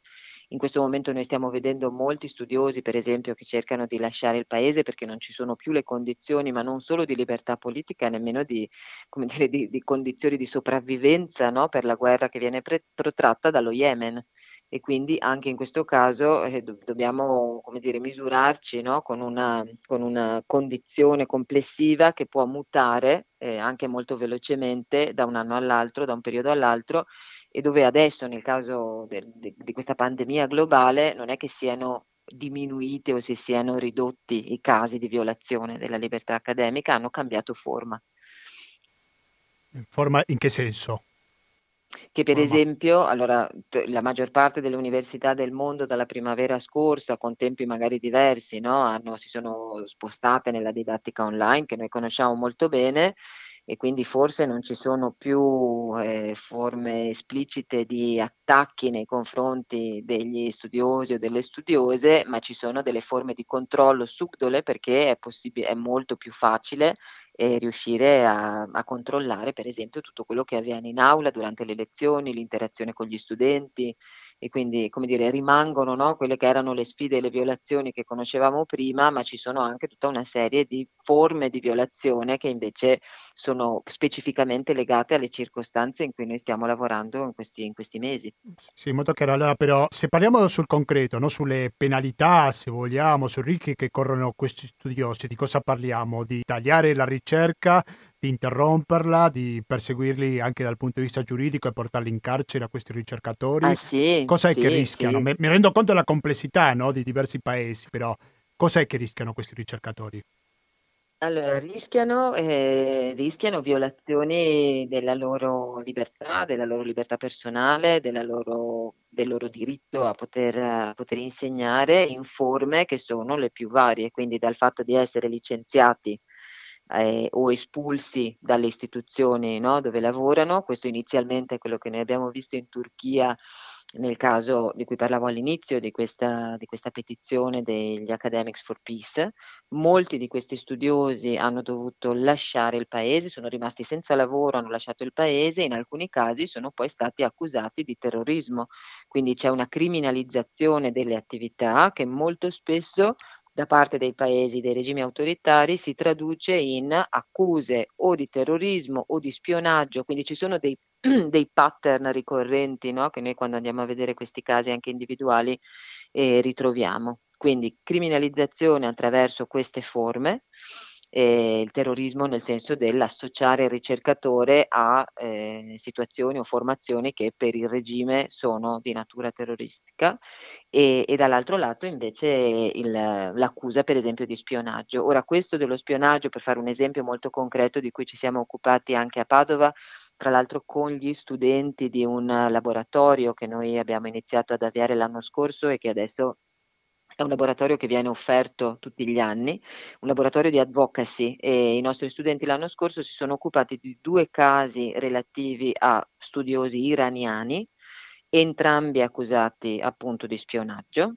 in questo momento noi stiamo vedendo molti studiosi, per esempio, che cercano di lasciare il paese perché non ci sono più le condizioni, ma non solo di libertà politica, nemmeno di, dire, di, di condizioni di sopravvivenza no? per la guerra che viene pre- protratta dallo Yemen e quindi anche in questo caso eh, do- dobbiamo dire, misurarci no? con, una, con, una, condizione complessiva che può mutare eh, anche molto velocemente da un anno all'altro, da un periodo all'altro e dove adesso nel caso de, de, di questa pandemia globale non è che siano diminuiti o si siano ridotti i casi di violazione della libertà accademica, hanno cambiato forma. Forma in che senso? Che per forma. esempio, allora, la maggior parte delle università del mondo dalla primavera scorsa, con tempi magari diversi, no? Hanno, si sono spostate nella didattica online che noi conosciamo molto bene e quindi forse non ci sono più eh, forme esplicite di attacchi nei confronti degli studiosi o delle studiose, ma ci sono delle forme di controllo subdole perché è, possib- è molto più facile eh, riuscire a, a, controllare per esempio tutto quello che avviene in aula durante le lezioni, l'interazione con gli studenti e quindi come dire rimangono no, quelle che erano le sfide e le violazioni che conoscevamo prima, ma ci sono anche tutta una serie di forme di violazione che invece sono specificamente legate alle circostanze in cui noi stiamo lavorando in questi, in questi mesi. Sì, molto chiaro. Allora, però, se parliamo sul concreto, no, sulle penalità, se vogliamo, sui rischi che corrono questi studiosi, di cosa parliamo? Di tagliare la ricerca, di interromperla, di perseguirli anche dal punto di vista giuridico e portarli in carcere a questi ricercatori? Ah, sì, cosa è sì, che rischiano? sì. Mi, rendo conto della complessità no, di diversi paesi, però cosa è che rischiano questi ricercatori? Allora, rischiano, eh, rischiano violazioni della loro libertà, della loro libertà personale, della loro, del loro diritto a poter, a poter insegnare in forme che sono le più varie, quindi dal fatto di essere licenziati eh, o espulsi dalle istituzioni no, dove lavorano. Questo inizialmente è quello che noi abbiamo visto in Turchia nel caso di cui parlavo all'inizio di questa, di questa petizione degli Academics for Peace. Molti di questi studiosi hanno dovuto lasciare il paese, sono rimasti senza lavoro, hanno lasciato il paese e in alcuni casi sono poi stati accusati di terrorismo. Quindi c'è una criminalizzazione delle attività che molto spesso da parte dei paesi, dei regimi autoritari, si traduce in accuse o di terrorismo o di spionaggio, quindi ci sono dei, dei pattern ricorrenti no? che noi quando andiamo a vedere questi casi anche individuali eh, ritroviamo. Quindi criminalizzazione attraverso queste forme eh, il terrorismo nel senso dell'associare il ricercatore a eh, situazioni o formazioni che per il regime sono di natura terroristica e, e dall'altro lato invece il, l'accusa per esempio di spionaggio. Ora questo dello spionaggio, per fare un esempio molto concreto di cui ci siamo occupati anche a Padova, tra l'altro con gli studenti di un laboratorio che noi abbiamo iniziato ad avviare l'anno scorso e che adesso è un laboratorio che viene offerto tutti gli anni, un laboratorio di advocacy e i nostri studenti l'anno scorso si sono occupati di due casi relativi a studiosi iraniani, entrambi accusati appunto di spionaggio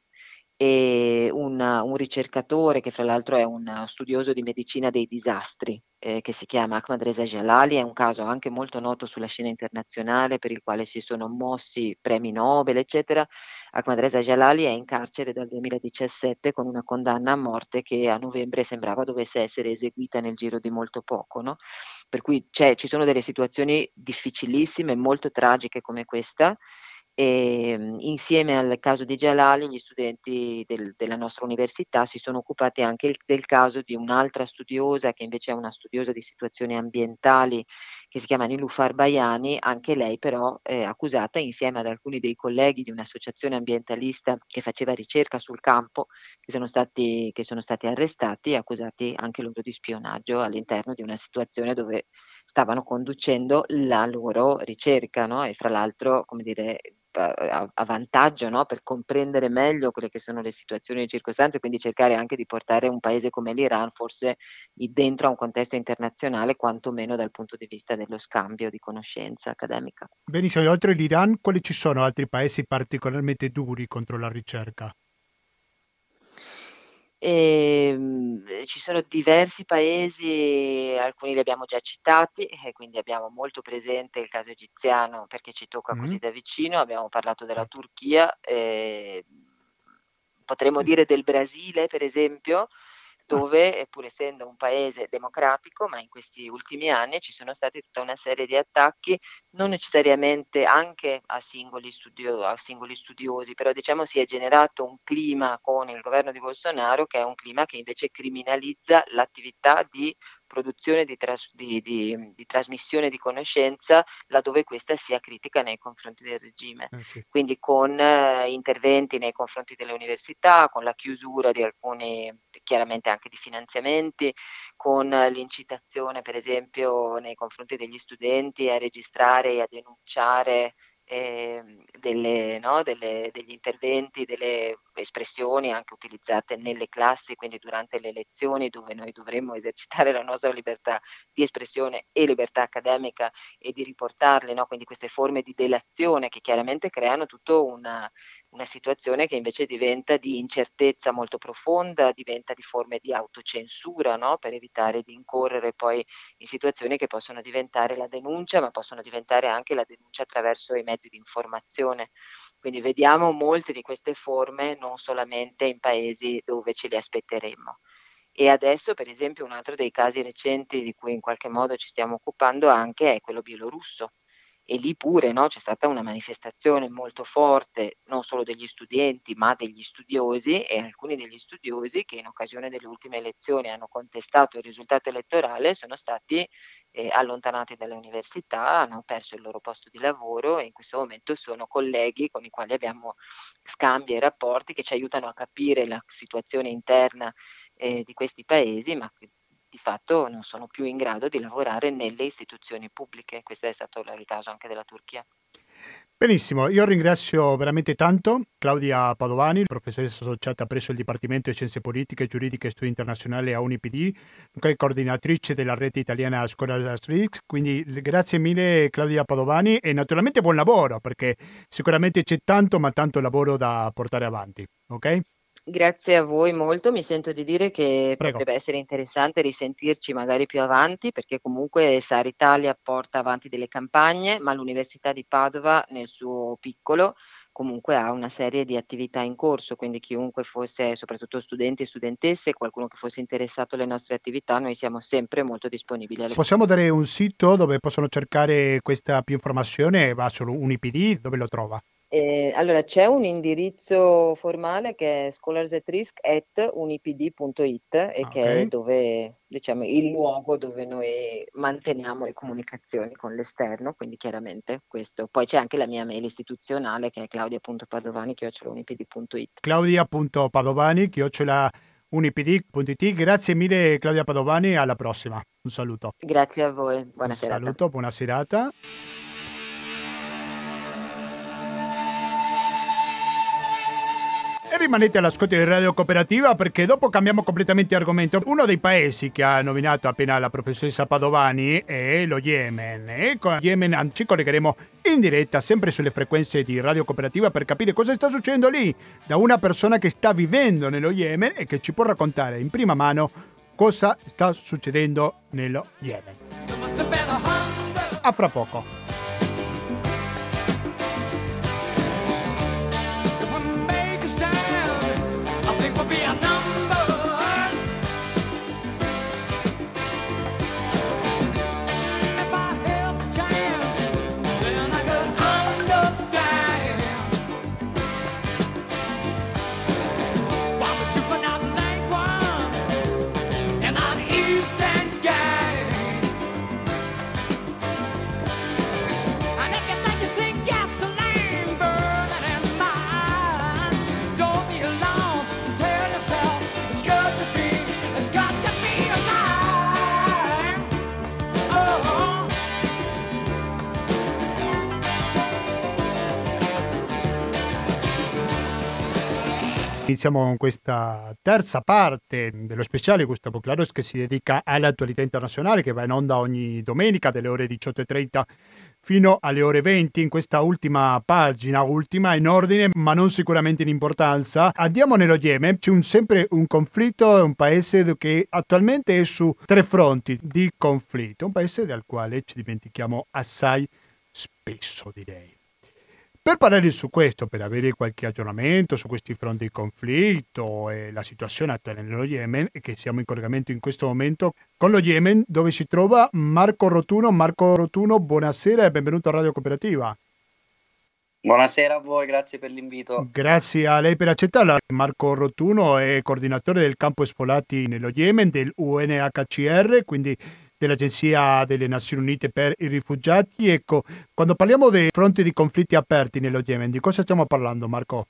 e un, un ricercatore che fra l'altro è un studioso di medicina dei disastri, eh, che si chiama Ahmad Reza Jalali, è un caso anche molto noto sulla scena internazionale per il quale si sono mossi premi Nobel, eccetera. Ahmad Reza Jalali è in carcere dal 2017 con una condanna a morte che a novembre sembrava dovesse essere eseguita nel giro di molto poco. No? Per cui ci sono delle situazioni difficilissime, molto tragiche come questa, e ehm, insieme al caso di Jalali gli studenti del, della nostra università si sono occupati anche il, del caso di un'altra studiosa che invece è una studiosa di situazioni ambientali che si chiama Nilufar Baiani, anche lei però è accusata insieme ad alcuni dei colleghi di un'associazione ambientalista che faceva ricerca sul campo che sono stati, che sono stati arrestati e accusati anche loro di spionaggio all'interno di una situazione dove stavano conducendo la loro ricerca no? e fra l'altro come dire a, a vantaggio no? per comprendere meglio quelle che sono le situazioni e le circostanze, quindi cercare anche di portare un paese come l'Iran forse dentro a un contesto internazionale, quantomeno dal punto di vista dello scambio di conoscenza accademica. Benissimo, oltre l'Iran, quali ci sono altri paesi particolarmente duri contro la ricerca? Ehm, ci sono diversi paesi, alcuni li abbiamo già citati, e quindi abbiamo molto presente il caso egiziano perché ci tocca così da vicino, abbiamo parlato della Turchia, eh, potremmo sì. dire del Brasile per esempio, dove, pur essendo un paese democratico, ma in questi ultimi anni ci sono stati tutta una serie di attacchi, non necessariamente anche a singoli, studio, a singoli studiosi, però diciamo si è generato un clima con il governo di Bolsonaro che è un clima che invece criminalizza l'attività di produzione di, tras- di, di, di, trasmissione di conoscenza laddove questa sia critica nei confronti del regime. Eh sì. Quindi con eh, interventi nei confronti delle università, con la chiusura di alcuni, chiaramente anche di finanziamenti, con l'incitazione per esempio nei confronti degli studenti a registrare e a denunciare eh, delle, no, delle, degli interventi, delle espressioni anche utilizzate nelle classi, quindi durante le lezioni dove noi dovremmo esercitare la nostra libertà di espressione e libertà accademica e di riportarle, no? quindi queste forme di delazione che chiaramente creano tutta una, una situazione che invece diventa di incertezza molto profonda, diventa di forme di autocensura no? per evitare di incorrere poi in situazioni che possono diventare la denuncia, ma possono diventare anche la denuncia attraverso i mezzi di informazione. Quindi vediamo molte di queste forme non solamente in paesi dove ce li aspetteremmo. E adesso, per esempio, un altro dei casi recenti di cui in qualche modo ci stiamo occupando anche è quello bielorusso, e lì pure no, c'è stata una manifestazione molto forte, non solo degli studenti, ma degli studiosi e alcuni degli studiosi che in occasione delle ultime elezioni hanno contestato il risultato elettorale sono stati eh, allontanati dalle università, hanno perso il loro posto di lavoro e in questo momento sono colleghi con i quali abbiamo scambi e rapporti che ci aiutano a capire la situazione interna eh, di questi paesi, ma di fatto non sono più in grado di lavorare nelle istituzioni pubbliche. Questo è stato il caso anche della Turchia. Benissimo, io ringrazio veramente tanto Claudia Padovani, professoressa associata presso il Dipartimento di Scienze Politiche, Giuridiche e Studi Internazionali a Unipd, nonché coordinatrice della rete italiana Scuola Strix. Quindi grazie mille Claudia Padovani e naturalmente buon lavoro perché sicuramente c'è tanto ma tanto lavoro da portare avanti. Ok? Grazie a voi molto, mi sento di dire che Prego. potrebbe essere interessante risentirci magari più avanti perché comunque SAR Italia porta avanti delle campagne, ma l'Università di Padova nel suo piccolo comunque ha una serie di attività in corso, quindi chiunque fosse, soprattutto studenti e studentesse, qualcuno che fosse interessato alle nostre attività, noi siamo sempre molto disponibili. Possiamo dare un sito dove possono cercare questa più informazione? Va su Unipd, dove lo trova? Eh, allora, c'è un indirizzo formale che è scholarsatrisc.unipd.it e che è dove, diciamo, il luogo dove noi manteniamo le comunicazioni con l'esterno, quindi chiaramente questo. Poi c'è anche la mia mail istituzionale che è claudia.padovani.unipd.it. Claudia.padovani.unipd.it. Grazie mille Claudia Padovani, alla prossima. Un saluto. Grazie a voi, buona Un serata. saluto, buona serata. Rimanete all'ascolto di Radio Cooperativa perché dopo cambiamo completamente argomento. Uno dei paesi che ha nominato appena la professoressa Padovani è lo Yemen e con Yemen ci collegheremo in diretta sempre sulle frequenze di Radio Cooperativa per capire cosa sta succedendo lì da una persona che sta vivendo nello Yemen e che ci può raccontare in prima mano cosa sta succedendo nello Yemen. A fra poco. Iniziamo con questa terza parte dello speciale Gustavo Claros che si dedica all'attualità internazionale che va in onda ogni domenica dalle ore 18.30 fino alle ore 20 in questa ultima pagina, ultima in ordine ma non sicuramente in importanza. Andiamo nello Yemen, c'è un, sempre un conflitto, è un paese che attualmente è su tre fronti di conflitto, un paese del quale ci dimentichiamo assai spesso direi. Per parlare su questo, per avere qualche aggiornamento su questi fronti di conflitto e la situazione attuale nello Yemen, e che siamo in collegamento in questo momento con lo Yemen, dove si trova Marco Rotuno. Marco Rotuno, buonasera e benvenuto a Radio Cooperativa. Buonasera a voi, grazie per l'invito. Grazie a lei per accettarla. Marco Rotuno è coordinatore del campo Esfolati nello Yemen del UNHCR, quindi dell'Agenzia delle Nazioni Unite per i rifugiati. Ecco, quando parliamo dei fronti di conflitti aperti nello Yemen, di cosa stiamo parlando, Marco?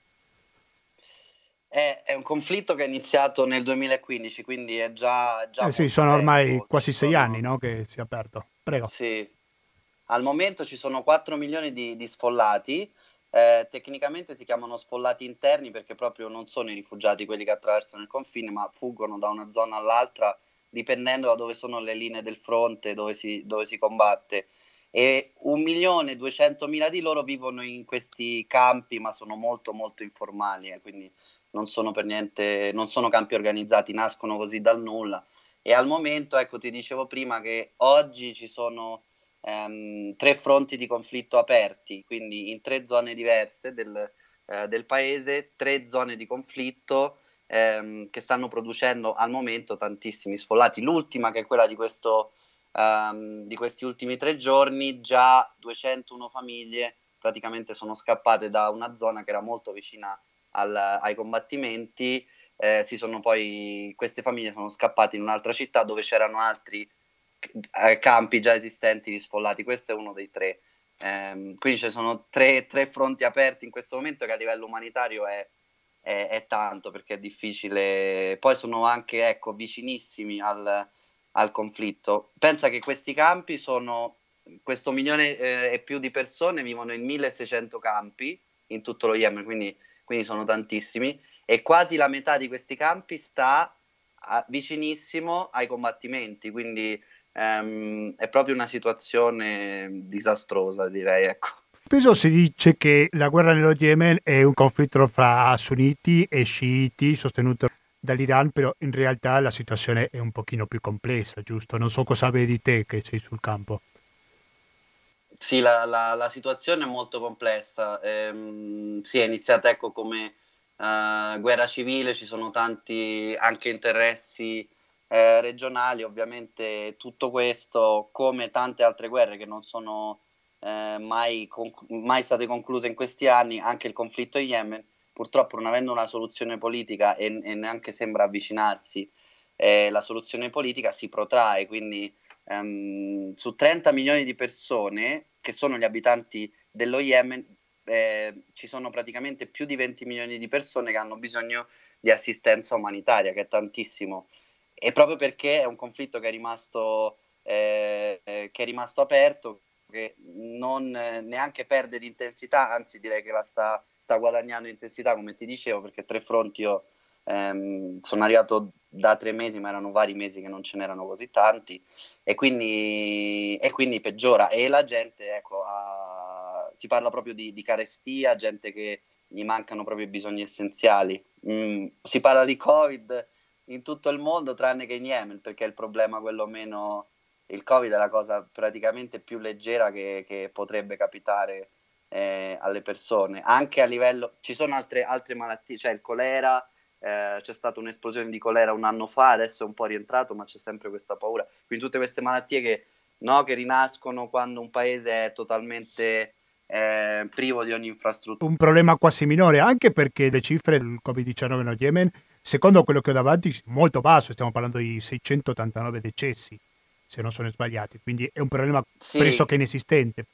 È, è un conflitto che è iniziato nel 2015, quindi è già... già eh sì, sono ormai tempo. quasi sei sono... anni no, che si è aperto. Prego. Sì. Al momento ci sono 4 milioni di, di sfollati. Eh, tecnicamente si chiamano sfollati interni perché proprio non sono i rifugiati quelli che attraversano il confine, ma fuggono da una zona all'altra dipendendo da dove sono le linee del fronte dove si, dove si combatte. E un milione e duecentomila di loro vivono in questi campi, ma sono molto molto informali, eh, quindi non sono per niente, non sono campi organizzati, nascono così dal nulla. E al momento, ecco, ti dicevo prima che oggi ci sono ehm, tre fronti di conflitto aperti, quindi in tre zone diverse del, eh, del paese, tre zone di conflitto ehm, che stanno producendo al momento tantissimi sfollati. L'ultima, che è quella di, questo, ehm, di questi ultimi tre giorni, già 201 famiglie praticamente sono scappate da una zona che era molto vicina al, ai combattimenti. Eh, poi, queste famiglie sono scappate in un'altra città dove c'erano altri eh, campi già esistenti di sfollati. Questo è uno dei tre. Eh, quindi ci sono tre, tre, fronti aperti in questo momento che a livello umanitario è è, è, tanto perché è difficile. Poi sono anche ecco, vicinissimi al, al conflitto. Pensa che questi campi sono, questo milione eh, e più di persone vivono in 1600 campi in tutto lo Yemen, quindi, quindi sono tantissimi, e quasi la metà di questi campi sta a, vicinissimo ai combattimenti, quindi ehm, è proprio una situazione disastrosa, direi. Ecco. Spesso si dice che la guerra nello Yemen è un conflitto fra sunniti e sciiti sostenuto dall'Iran, però in realtà la situazione è un pochino più complessa, giusto? Non so cosa vedi te che sei sul campo. Sì, la, la, la situazione è molto complessa. Ehm, sì, è iniziata ecco come uh, guerra civile, ci sono tanti anche interessi eh, regionali, ovviamente tutto questo, come tante altre guerre che non sono eh, mai, conc- mai, state concluse in questi anni, anche il conflitto in Yemen, purtroppo non avendo una soluzione politica e, e neanche sembra avvicinarsi, eh, la soluzione politica si protrae, quindi ehm, su 30 milioni di persone che sono gli abitanti dello Yemen, eh, ci sono praticamente più di 20 milioni di persone che hanno bisogno di assistenza umanitaria, che è tantissimo. E proprio perché è un conflitto che è rimasto, eh, che è rimasto aperto, che non eh, neanche perde di intensità, anzi direi che la sta, sta guadagnando intensità, come ti dicevo, perché tre fronti io ehm, sono arrivato da tre mesi, ma erano vari mesi che non ce n'erano così tanti, e quindi, e quindi peggiora. E la gente, ecco, ha, si parla proprio di, di, carestia, gente che gli mancano proprio i bisogni essenziali. Mm, si parla di Covid, in tutto il mondo tranne che in Yemen, perché è il problema quello meno... Il Covid è la cosa praticamente più leggera che, che potrebbe capitare eh, alle persone, anche a livello... Ci sono altre, altre malattie, cioè il colera, eh, c'è stata un'esplosione di colera un anno fa, adesso è un po' rientrato, ma c'è sempre questa paura. Quindi tutte queste malattie che, no, che rinascono quando un paese è totalmente eh, privo di ogni infrastruttura. Un problema quasi minore, anche perché le cifre del Covid-19 nello Yemen, secondo quello che ho davanti, molto basso, stiamo parlando di 689 decessi, se non sono sbagliati, quindi è un problema sì. pressoché inesistente.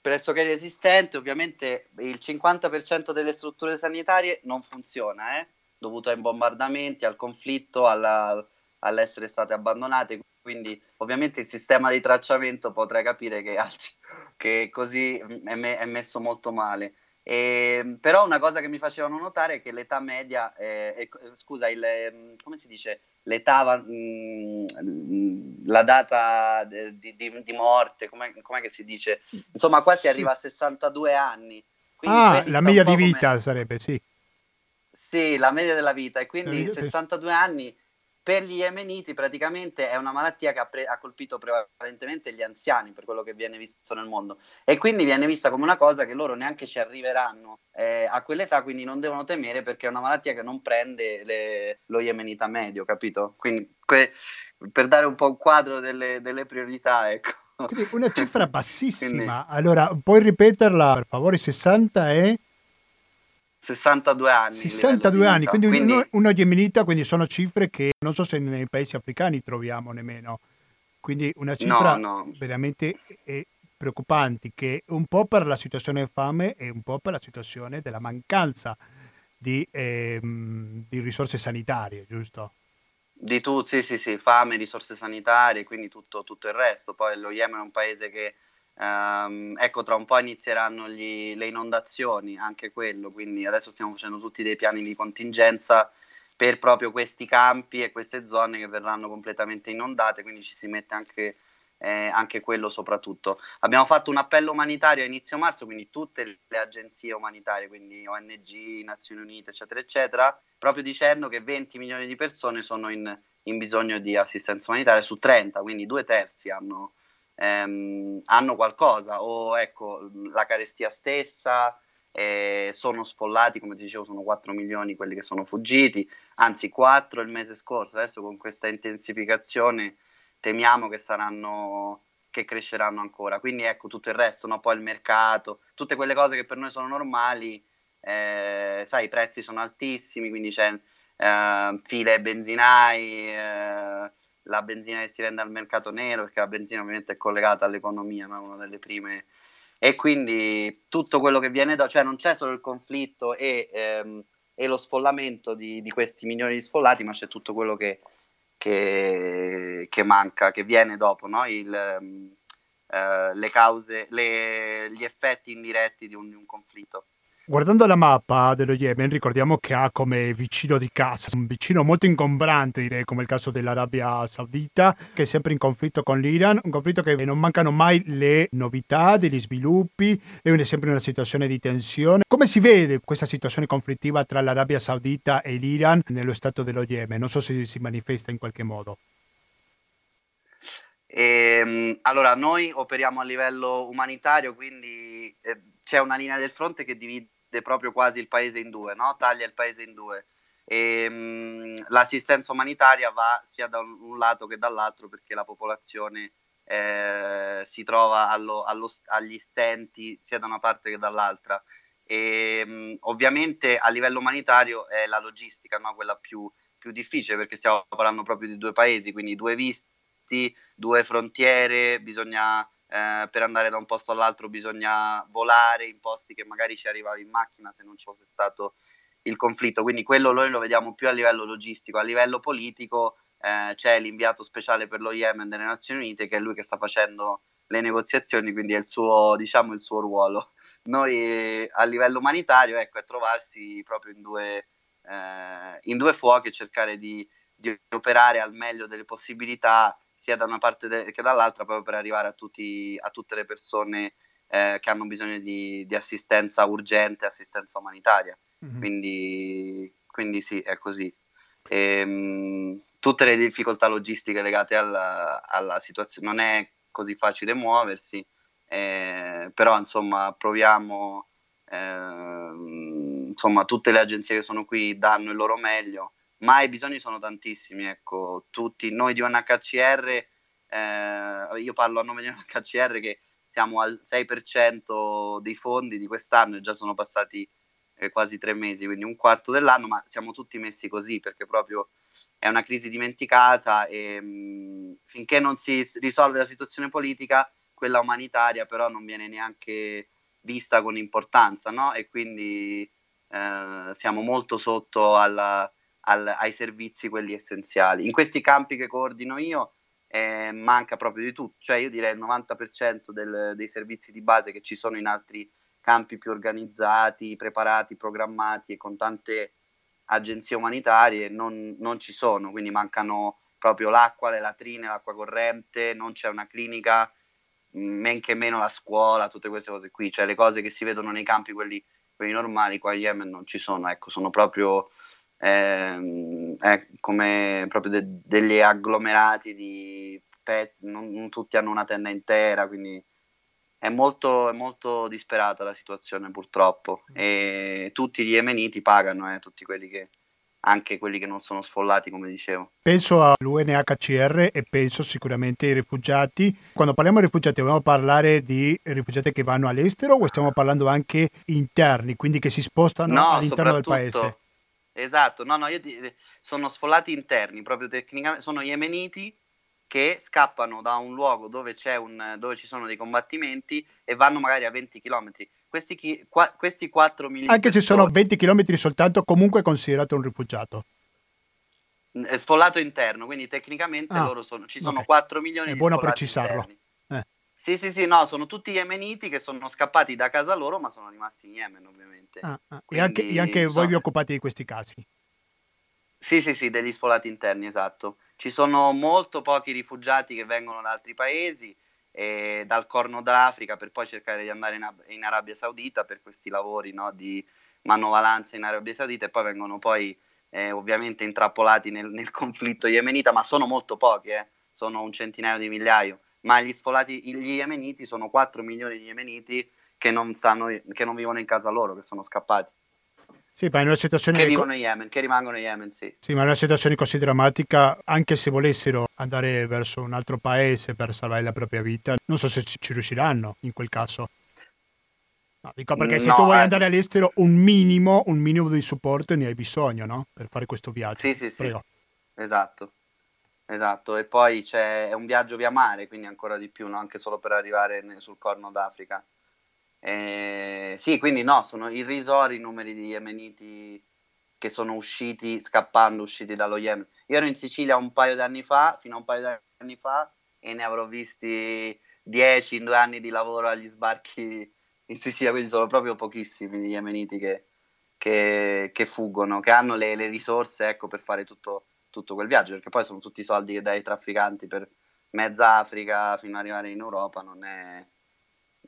Pressoché inesistente, ovviamente il 50% delle strutture sanitarie non funziona, eh? dovuto ai bombardamenti, al conflitto, alla, all'essere state abbandonate, quindi ovviamente il sistema di tracciamento potrei capire che, altri, che così è, me, è, messo molto male. E, ehm, però una cosa che mi facevano notare è che l'età media, eh, è, scusa, il, ehm, come si dice, l'età, mh, mm, la data di, di, di morte, come che si dice? Insomma, qua si arriva a 62 anni. ah, la media di vita come... sarebbe, sì. Sì, la media della vita, e quindi 62 anni per gli yemeniti praticamente è una malattia che ha, pre- ha, colpito prevalentemente gli anziani per quello che viene visto nel mondo e quindi viene vista come una cosa che loro neanche ci arriveranno eh, a quell'età, quindi non devono temere perché è una malattia che non prende le, lo yemenita medio, capito? Quindi que- per dare un po' un quadro delle, delle priorità, ecco. Quindi una cifra bassissima. Quindi... Allora, puoi ripeterla per favore? 60 e... 62 anni. 62 anni, quindi, quindi... Uno, yemenita, quindi sono cifre che non so se nei paesi africani troviamo nemmeno. Quindi una cifra no, no. veramente eh, preoccupante che un po' per la situazione di fame e un po' per la situazione della mancanza di, eh, di risorse sanitarie, giusto? Di tutto, sì, sì, sì, fame, risorse sanitarie, quindi tutto, tutto il resto. Poi lo Yemen è un paese che Um, ecco, tra un po' inizieranno gli, le inondazioni, anche quello, quindi adesso stiamo facendo tutti dei piani di contingenza per proprio questi campi e queste zone che verranno completamente inondate, quindi ci si mette anche, eh, anche quello soprattutto. Abbiamo fatto un appello umanitario a inizio marzo, quindi tutte le agenzie umanitarie, quindi ONG, Nazioni Unite, eccetera, eccetera, proprio dicendo che 20 milioni di persone sono in, in bisogno di assistenza umanitaria su 30, quindi due terzi hanno ehm, hanno qualcosa o ecco la carestia stessa, eh, sono sfollati, come ti dicevo sono 4 milioni quelli che sono fuggiti, anzi 4 il mese scorso, adesso con questa intensificazione temiamo che saranno che cresceranno ancora. Quindi ecco tutto il resto, no? poi il mercato, tutte quelle cose che per noi sono normali, eh, sai, i prezzi sono altissimi, quindi c'è eh, file benzinai, eh, la benzina che si vende al mercato nero, perché la benzina ovviamente è collegata all'economia, ma è una delle prime. E quindi tutto quello che viene da, cioè non c'è solo il conflitto e, ehm, e lo sfollamento di, di, questi milioni di sfollati, ma c'è tutto quello che, che, che manca, che viene dopo, no? il, ehm, eh, le cause, le, gli effetti indiretti di un, di un conflitto. Guardando la mappa dello Yemen, ricordiamo che ha come vicino di casa un vicino molto ingombrante, direi, come il caso dell'Arabia Saudita, che è sempre in conflitto con l'Iran, un conflitto che non mancano mai le novità, degli sviluppi, è sempre una situazione di tensione. Come si vede questa situazione conflittiva tra l'Arabia Saudita e l'Iran nello stato dello Yemen? Non so se si manifesta in qualche modo. Ehm, allora, noi operiamo a livello umanitario, quindi eh, c'è una linea del fronte che divide proprio quasi il paese in due, no? taglia il paese in due. E, mh, l'assistenza umanitaria va sia da un, lato che dall'altro perché la popolazione eh, si trova allo, allo, agli stenti sia da una parte che dall'altra. E, mh, ovviamente a livello umanitario è la logistica no? quella più, più difficile perché stiamo parlando proprio di due paesi, quindi due visti, due frontiere, bisogna eh, per andare da un posto all'altro bisogna volare in posti che magari ci arrivavi in macchina se non ci fosse stato il conflitto. Quindi quello noi lo vediamo più a livello logistico, a livello politico eh, c'è l'inviato speciale per lo Yemen delle Nazioni Unite che è lui che sta facendo le negoziazioni, quindi è il suo, diciamo, il suo ruolo. Noi a livello umanitario ecco, è trovarsi proprio in due, eh, in due fuochi e cercare di, di operare al meglio delle possibilità sia da una parte che dall'altra proprio per arrivare a, tutti, a tutte le persone eh, che hanno bisogno di, di, assistenza urgente, assistenza umanitaria. Mm-hmm. Quindi, quindi sì, è così. E, mh, tutte le difficoltà logistiche legate alla, alla situazione, non è così facile muoversi, eh, però insomma proviamo, eh, insomma tutte le agenzie che sono qui danno il loro meglio, ma i bisogni sono tantissimi, ecco, tutti noi di UNHCR, eh, io parlo a nome di UNHCR che siamo al 6% dei fondi di quest'anno e già sono passati eh, quasi tre mesi, quindi un quarto dell'anno, ma siamo tutti messi così perché proprio è una crisi dimenticata e mh, finché non si risolve la situazione politica, quella umanitaria però non viene neanche vista con importanza, no? E quindi eh, siamo molto sotto alla, al, ai servizi, quelli essenziali. In questi campi che coordino io eh, manca proprio di tutto, cioè io direi il 90% del, dei servizi di base che ci sono in altri campi più organizzati, preparati, programmati e con tante agenzie umanitarie non, non ci sono, quindi mancano proprio l'acqua, le latrine, l'acqua corrente, non c'è una clinica, mm, men che meno la scuola, tutte queste cose qui, cioè le cose che si vedono nei campi, quelli, quelli normali, qua a Yemen non ci sono, ecco, sono proprio eh, eh, come proprio de- degli agglomerati di pet, non, non tutti hanno una tenda intera, quindi è molto, è molto disperata la situazione purtroppo mm. e tutti gli yemeniti pagano, eh, tutti quelli che, anche quelli che non sono sfollati come dicevo. Penso all'UNHCR e penso sicuramente ai rifugiati. Quando parliamo di rifugiati dobbiamo parlare di rifugiati che vanno all'estero o stiamo parlando anche interni, quindi che si spostano no, all'interno del paese? Esatto, no, no, io ti, sono sfollati interni, proprio tecnicamente, sono yemeniti che scappano da un luogo dove, un, dove, ci sono dei combattimenti e vanno magari a 20 km. Questi, chi, qua, questi 4 milioni Anche se sono 20 km soltanto, comunque è considerato un rifugiato. È sfollato interno, quindi tecnicamente ah, loro sono, ci sono okay. 4 milioni è di buono precisarlo. Eh. Sì, sì, sì, no, sono tutti yemeniti che sono scappati da casa loro, ma sono rimasti in Yemen, ovviamente. Ah, ah. Quindi, e anche, e anche voi vi occupate di questi casi? Sì, sì, sì, degli sfollati interni, esatto. Ci sono molto pochi rifugiati che vengono da altri paesi, eh, dal Corno d'Africa, per poi cercare di andare in, in Arabia Saudita per questi lavori no, di manovalanza in Arabia Saudita e poi vengono poi eh, ovviamente intrappolati nel, nel, conflitto yemenita, ma sono molto pochi, eh, sono un centinaio di migliaio. Ma gli sfolati, gli yemeniti sono 4 milioni di yemeniti che non, stanno, che non vivono in casa loro, che sono scappati. Sì, ma in una situazione... Che vivono in Yemen, che rimangono in Yemen, sì. Sì, ma in una situazione così drammatica, anche se volessero andare verso un altro paese per salvare la propria vita, non so se ci riusciranno in quel caso. No, dico perché se no, tu vuoi eh... andare all'estero, un minimo, un minimo di supporto ne hai bisogno, no? Per fare questo viaggio. Sì, sì, sì. Esatto. Esatto, e poi c'è un viaggio via mare, quindi ancora di più, no? anche solo per arrivare sul Corno d'Africa. Eh, sì, quindi no, sono irrisori i numeri di yemeniti che sono usciti, scappando, usciti dallo Yemen. Io ero in Sicilia un paio di anni fa, fino a un paio di anni fa, e ne avrò visti 10 in due anni di lavoro agli sbarchi in Sicilia, quindi sono proprio pochissimi gli yemeniti che, che, che fuggono, che hanno le, le risorse ecco, per fare tutto, tutto, quel viaggio, perché poi sono tutti soldi che dai trafficanti per mezza Africa fino ad arrivare in Europa, non è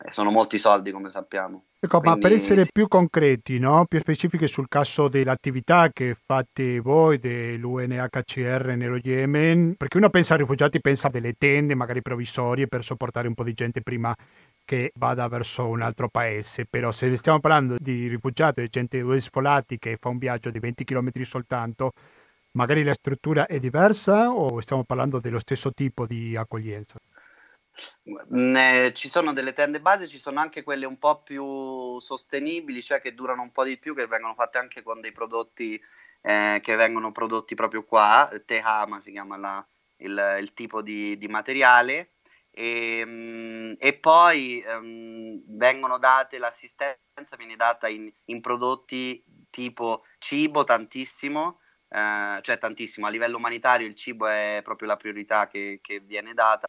sono molti soldi come sappiamo. Ecco, Quindi, ma per essere più concreti, no? più specifici sul caso dell'attività che fate voi dell'UNHCR nello Yemen, perché uno pensa ai rifugiati, pensa a delle tende magari provvisorie per sopportare un po' di gente prima che vada verso un altro paese, però se stiamo parlando di rifugiati, di gente sfolati che fa un viaggio di 20 km soltanto, magari la struttura è diversa o stiamo parlando dello stesso tipo di accoglienza? Ne, ci sono delle tende base, ci sono anche quelle un po' più sostenibili, cioè che durano un po' di più, che vengono fatte anche con dei prodotti eh, che vengono prodotti proprio qua, Tehama si chiama la, il, il, tipo di, di materiale, e, mm, e poi um, vengono date l'assistenza, viene data in, in prodotti tipo cibo tantissimo, eh, cioè tantissimo, a livello umanitario il cibo è proprio la priorità che, che viene data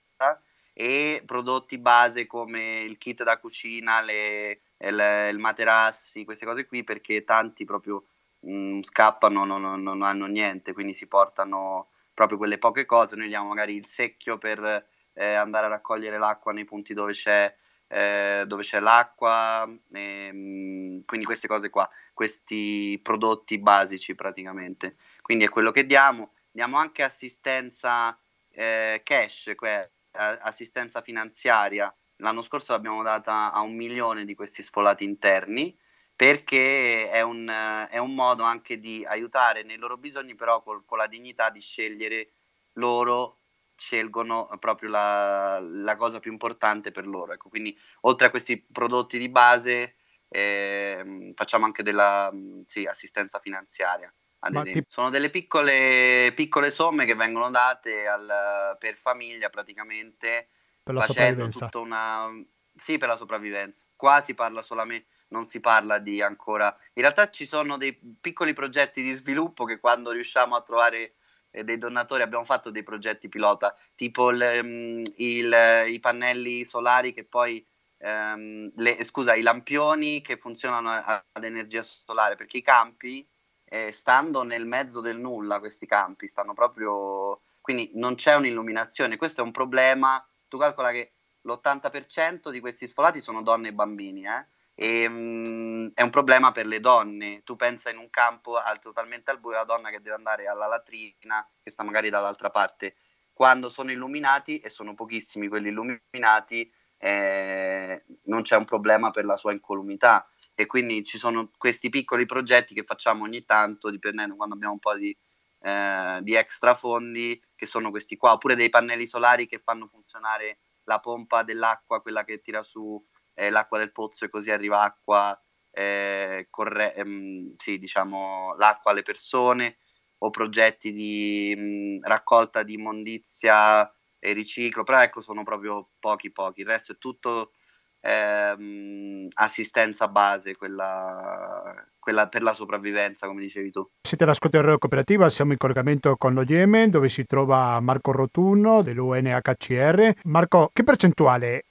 e prodotti base come il kit da cucina, le, il, il materassi, queste cose qui, perché tanti proprio mh, mm, scappano, non, non, non, hanno niente, quindi si portano proprio quelle poche cose. Noi diamo magari il secchio per eh, andare a raccogliere l'acqua nei punti dove c'è, eh, dove c'è l'acqua, e, mh, quindi queste cose qua, questi prodotti basici praticamente. quindi è quello che diamo. Diamo anche assistenza eh, cash, que- assistenza finanziaria. L'anno scorso l'abbiamo data a un milione di questi sfollati interni perché è un, è un modo anche di aiutare nei loro bisogni, però col, con la dignità di scegliere loro scelgono proprio la, la, cosa più importante per loro. Ecco, quindi oltre a questi prodotti di base eh, facciamo anche della sì, assistenza finanziaria. Ad esempio. Ti... Sono delle piccole, piccole, somme che vengono date al, per famiglia praticamente per la sopravvivenza. Una... Sì, per la sopravvivenza. Qua si parla solamente non si parla di ancora. In realtà ci sono dei piccoli progetti di sviluppo che quando riusciamo a trovare eh, dei donatori abbiamo fatto dei progetti pilota, tipo il, um, il, i pannelli solari che poi um, le, scusa, i lampioni che funzionano ad energia solare, perché i campi eh, stando nel mezzo del nulla, questi campi stanno proprio quindi non c'è un'illuminazione. Questo è un problema. Tu calcola che l'80% di questi sfolati sono donne e bambini, eh? E, um, è un problema per le donne. Tu pensa in un campo al, totalmente al buio, la donna che deve andare alla latrina, che sta magari dall'altra parte. Quando sono illuminati, e sono pochissimi quelli illuminati, eh, non c'è un problema per la sua incolumità. E quindi ci sono questi piccoli progetti che facciamo ogni tanto, dipendendo quando abbiamo un po' di, eh, di extra fondi, che sono questi qua, oppure dei pannelli solari che fanno funzionare la pompa dell'acqua, quella che tira su eh, l'acqua del pozzo e così arriva acqua, eh, corre- ehm, sì, diciamo, l'acqua alle persone o progetti di mh, raccolta di immondizia e riciclo, però ecco sono proprio pochi pochi, il resto è tutto ehm, assistenza base, quella, quella, per la sopravvivenza, come dicevi tu. Siete la scuola cooperativa, siamo in collegamento con lo Yemen, dove si trova Marco Rotunno dell'UNHCR. Marco, che percentuale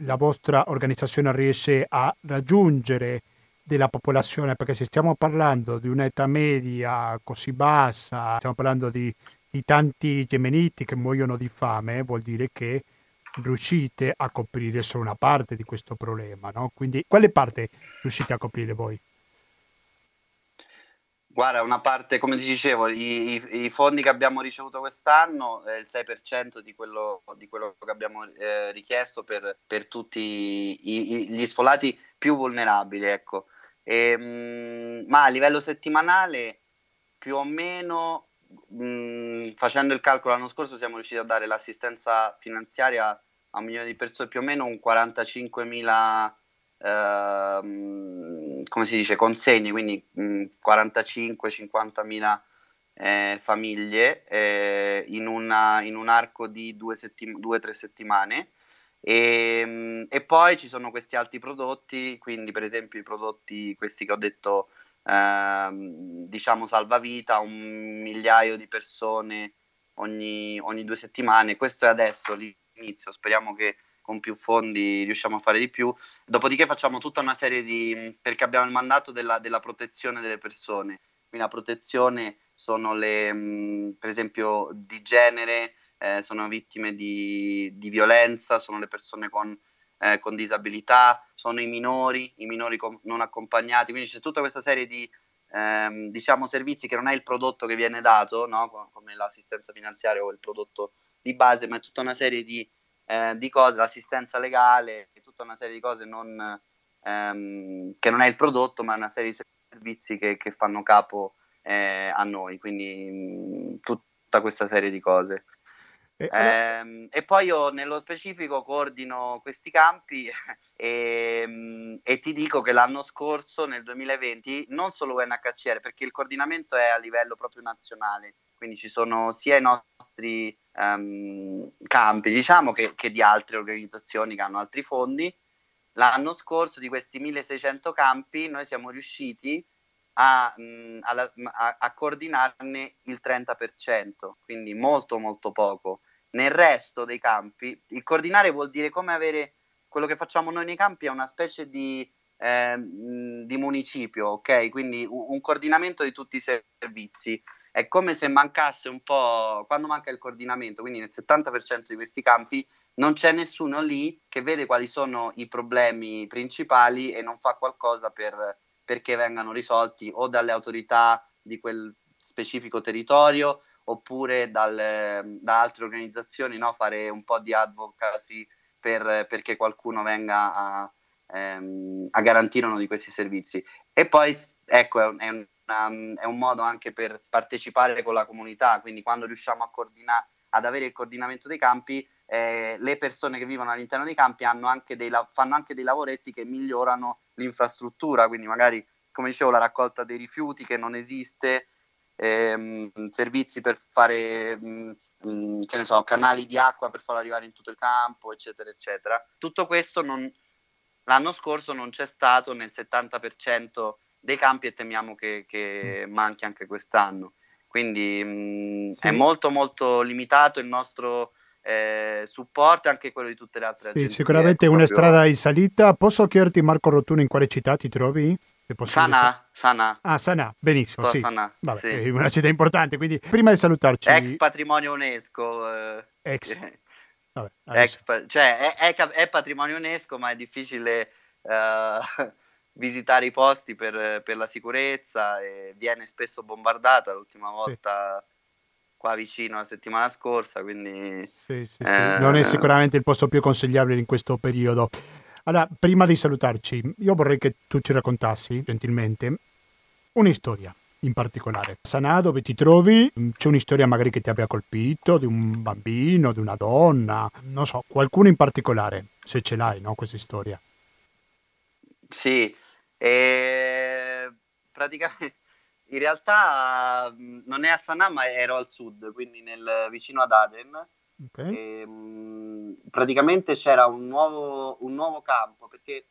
la vostra organizzazione riesce a raggiungere della popolazione, perché se stiamo parlando di un'età media così bassa, stiamo parlando di, di tanti gemeniti che muoiono di fame, vuol dire che riuscite a coprire solo una parte di questo problema, no? Quindi quale parte riuscite a coprire voi? Guarda, una parte, come ti dicevo, i, i, fondi che abbiamo ricevuto quest'anno è il 6% di quello, di quello che abbiamo eh, richiesto per, per tutti i, gli sfolati più vulnerabili. Ecco. E, mh, ma a livello settimanale, più o meno, mh, facendo il calcolo l'anno scorso, siamo riusciti a dare l'assistenza finanziaria a un milione di persone, più o meno un 45.000 Ehm, come si dice, consegne, quindi 45-50 mila eh, famiglie eh, in, una, in, un arco di due o settim- tre settimane. E, ehm, e, poi ci sono questi altri prodotti, quindi per esempio i prodotti, questi che ho detto, ehm, diciamo salvavita, un migliaio di persone ogni, ogni due settimane. Questo è adesso l'inizio, speriamo che con più fondi riusciamo a fare di più. Dopodiché facciamo tutta una serie di... perché abbiamo il mandato della, della protezione delle persone. Quindi la protezione sono le, mh, per esempio, di genere, eh, sono vittime di, di, violenza, sono le persone con, eh, con disabilità, sono i minori, i minori com- non accompagnati. Quindi c'è tutta questa serie di ehm, diciamo servizi che non è il prodotto che viene dato, no? come l'assistenza finanziaria o il prodotto di base, ma è tutta una serie di eh, di cose, l'assistenza legale, tutta una serie di cose non, ehm, che non è il prodotto, ma è una serie di servizi che, che fanno capo eh, a noi, quindi mh, tutta questa serie di cose. E, eh, e, poi io nello specifico coordino questi campi e, e, ti dico che l'anno scorso, nel 2020, non solo UNHCR, perché il coordinamento è a livello proprio nazionale, quindi ci sono sia i nostri um, campi, diciamo, che, che, di altre organizzazioni che hanno altri fondi. L'anno scorso di questi 1600 campi noi siamo riusciti a, mh, a, a coordinarne il 30%, quindi molto molto poco. Nel resto dei campi, il coordinare vuol dire come avere quello che facciamo noi nei campi è una specie di, eh, di municipio, ok? Quindi un coordinamento di tutti i servizi è come se mancasse un po', quando manca il coordinamento, quindi nel 70% di questi campi non c'è nessuno lì che vede quali sono i problemi principali e non fa qualcosa per, perché vengano risolti o dalle autorità di quel specifico territorio oppure dal, da altre organizzazioni no? fare un po' di advocacy per, perché qualcuno venga a, ehm, a garantire uno di questi servizi. E poi ecco, è, una, è un modo anche per partecipare con la comunità, quindi quando riusciamo a coordinare ad avere il coordinamento dei campi, eh, le persone che vivono all'interno dei campi anche dei, fanno anche dei lavoretti che migliorano l'infrastruttura, quindi magari, come dicevo, la raccolta dei rifiuti che non esiste, ehm, servizi per fare, mh, mh, che ne so, canali di acqua per farlo arrivare in tutto il campo, eccetera, eccetera. Tutto questo non, l'anno scorso non c'è stato nel 70% dei campi e temiamo che, che manchi anche quest'anno. Quindi mh, sì. è molto molto limitato il nostro eh, supporto e anche quello di tutte le altre sì, agenzie. Sicuramente ecco, una proprio... strada in salita. Posso chiederti Marco Rotuno in quale città ti trovi? Sana, Sana. Ah, Sana, benissimo, sì. Sana, Vabbè, sì. È una città importante, quindi prima di salutarci... Ex patrimonio UNESCO. Eh... Ex. Vabbè, Ex cioè, è, è, è, patrimonio UNESCO, ma è difficile... Uh, visitare i posti per, per la sicurezza e viene spesso bombardata l'ultima volta sì. qua vicino la settimana scorsa quindi sì, sì, eh, non è sicuramente il posto più consigliabile in questo periodo allora prima di salutarci io vorrei che tu ci raccontassi gentilmente una storia in particolare. Sanà dove ti trovi c'è una storia magari che ti abbia colpito, di un bambino, di una donna, non so, qualcuno in particolare, se ce l'hai, no, questa storia. Sì, e praticamente in realtà non è a Sanaa, ma ero al sud, quindi nel, vicino ad Aden. Okay. E, mh, praticamente c'era un nuovo, un nuovo campo perché,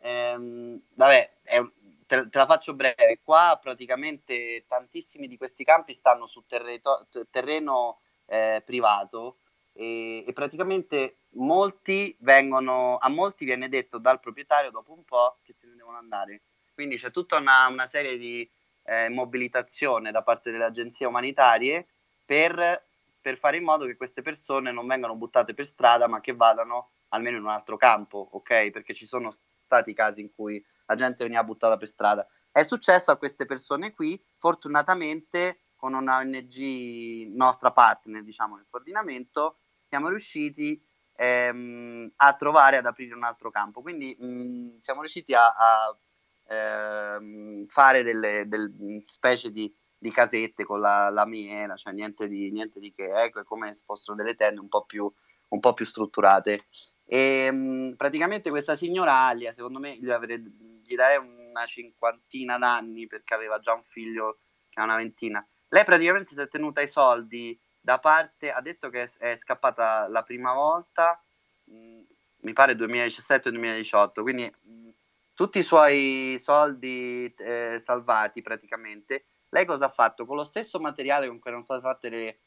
ehm, vabbè, è, te, te, la faccio breve. Qua praticamente tantissimi di questi campi stanno su terreto, terreno eh, privato e, e, praticamente molti vengono, a molti viene detto dal proprietario dopo un po' che se ne devono andare. Quindi c'è tutta una, una serie di eh, mobilitazione da parte delle agenzie umanitarie per, per, fare in modo che queste persone non vengano buttate per strada, ma che vadano almeno in un altro campo, ok? Perché ci sono stati casi in cui la gente veniva buttata per strada. È successo a queste persone qui, fortunatamente con una ONG nostra partner, diciamo, nel coordinamento, siamo riusciti ehm, a trovare, ad aprire un altro campo. Quindi mh, mm, siamo riusciti a, a ehm, fare delle, delle mm, specie di, di, casette con la, la miela, cioè niente di, niente di che, ecco, è come se fossero delle tende un po' più, un po più strutturate. E mh, mm, praticamente questa signora Alia, secondo me, gli, avrei, gli darei una cinquantina d'anni perché aveva già un figlio che ha una ventina. Lei praticamente si è tenuta i soldi da parte, ha detto che è scappata la prima volta, mh, mm, mi pare 2017-2018, quindi mh, mm, tutti i suoi soldi eh, salvati praticamente, lei cosa ha fatto? Con lo stesso materiale con cui erano state fatte le,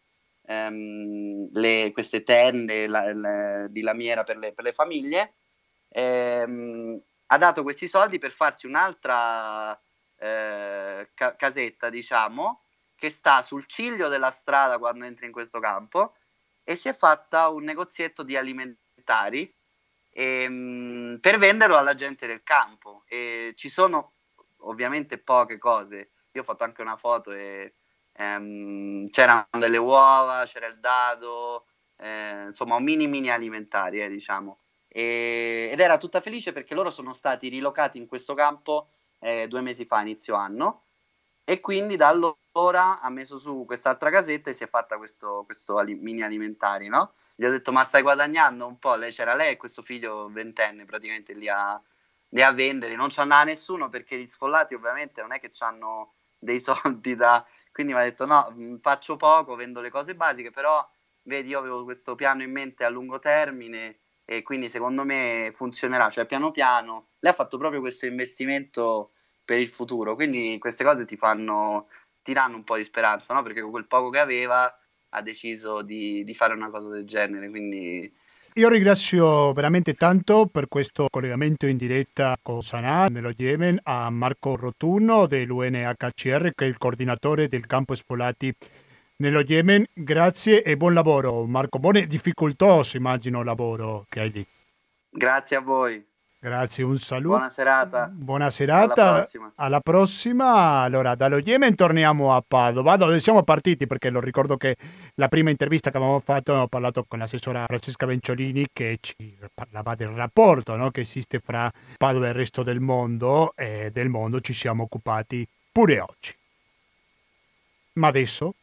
ehm, le, queste tende la, la, di lamiera per le, per le famiglie, ehm, ha dato questi soldi per farsi un'altra eh, ca- casetta, diciamo, che sta sul ciglio della strada quando entri in questo campo e si è fatta un negozietto di alimentari ehm, per venderlo alla gente del campo. E ci sono ovviamente poche cose. Io ho fatto anche una foto e ehm, c'erano delle uova, c'era il dado, eh, insomma, un mini mini alimentari, eh, diciamo. E, ed era tutta felice perché loro sono stati rilocati in questo campo eh, due mesi fa, inizio anno, e quindi da allora ha messo su quest'altra casetta e si è fatta questo, questo mini alimentari, no? Gli ho detto ma stai guadagnando un po', lei c'era lei e questo figlio ventenne praticamente lì a, lì a vendere, non ci andava nessuno perché gli sfollati ovviamente non è che hanno dei soldi da... Quindi mi ha detto no, mm, faccio poco, vendo le cose basiche, però vedi io avevo questo piano in mente a lungo termine e quindi secondo me funzionerà, cioè piano piano. Lei ha fatto proprio questo investimento per il futuro. Quindi queste cose ti fanno, ti danno un po' di speranza, no? Perché con quel poco che aveva ha deciso di, di fare una cosa del genere. Quindi io ringrazio veramente tanto per questo collegamento in diretta con Sanaa nello Yemen a Marco Rotuno dell'UNHCR che è il coordinatore del campo Sfolati nello Yemen. Grazie e buon lavoro Marco, buon e difficoltoso immagino lavoro che hai lì. Grazie a voi. Grazie, un saluto. Buona serata. Buona serata. Alla prossima. Alla prossima. Allora, dallo Yemen torniamo a Padova, dove siamo partiti, perché lo ricordo che la prima intervista che avevamo fatto abbiamo parlato con l'assessora Francesca Venciolini che ci parlava del rapporto no, che esiste fra Padova e il resto del mondo e del mondo ci siamo occupati pure oggi. Ma adesso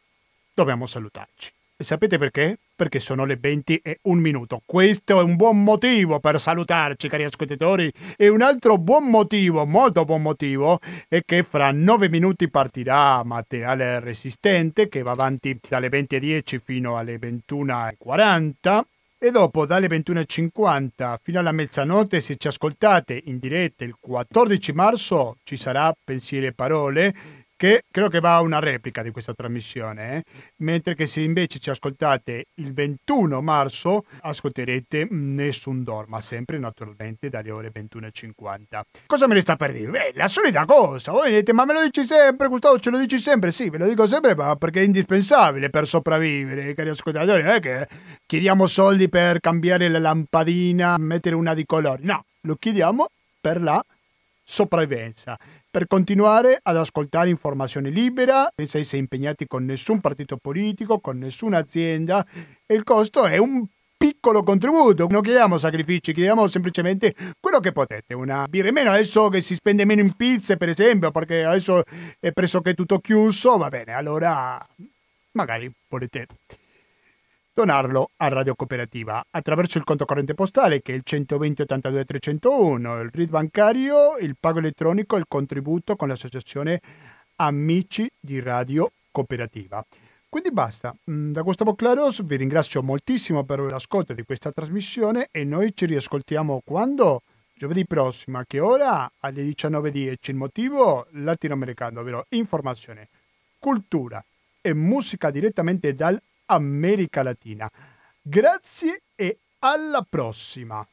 dobbiamo salutarci. Sapete perché? Perché sono le 20 e un minuto. Questo è un buon motivo per salutarci, cari ascoltatori. E un altro buon motivo, molto buon motivo, è che fra 9 minuti partirà materiale resistente che va avanti dalle 20.10 fino alle 21.40. E dopo dalle 21.50 fino alla mezzanotte, se ci ascoltate in diretta il 14 marzo, ci sarà Pensieri e Parole che credo che va a una replica di questa trasmissione, eh? mentre che se invece ci ascoltate il 21 marzo ascolterete Nessun Dorma, sempre naturalmente dalle ore 21.50. Cosa me ne sta per dire? Beh, la solita cosa, voi dite ma me lo dici sempre Gustavo, ce lo dici sempre? Sì, ve lo dico sempre ma perché è indispensabile per sopravvivere, cari ascoltatori, non è che chiediamo soldi per cambiare la lampadina, mettere una di colori, no, lo chiediamo per la sopravvivenza per continuare ad ascoltare informazione libera, senza essere impegnati con nessun partito politico, con nessuna azienda e il costo è un piccolo contributo. Non chiediamo sacrifici, chiediamo semplicemente quello che potete. Una birra meno adesso che si spende meno in pizze, per esempio, perché adesso è pressoché tutto chiuso, va bene, allora magari volete donarlo a Radio Cooperativa attraverso il conto corrente postale che è il 120 82 301, il RID bancario, il pago elettronico e il contributo con l'associazione Amici di Radio Cooperativa. Quindi basta, mm, da Gustavo Claros vi ringrazio moltissimo per l'ascolto di questa trasmissione e noi ci riascoltiamo quando? Giovedì prossimo, a che ora? Alle 19.10. Il motivo? Latinoamericano, ovvero informazione, cultura e musica direttamente dal America Latina. Grazie e alla prossima!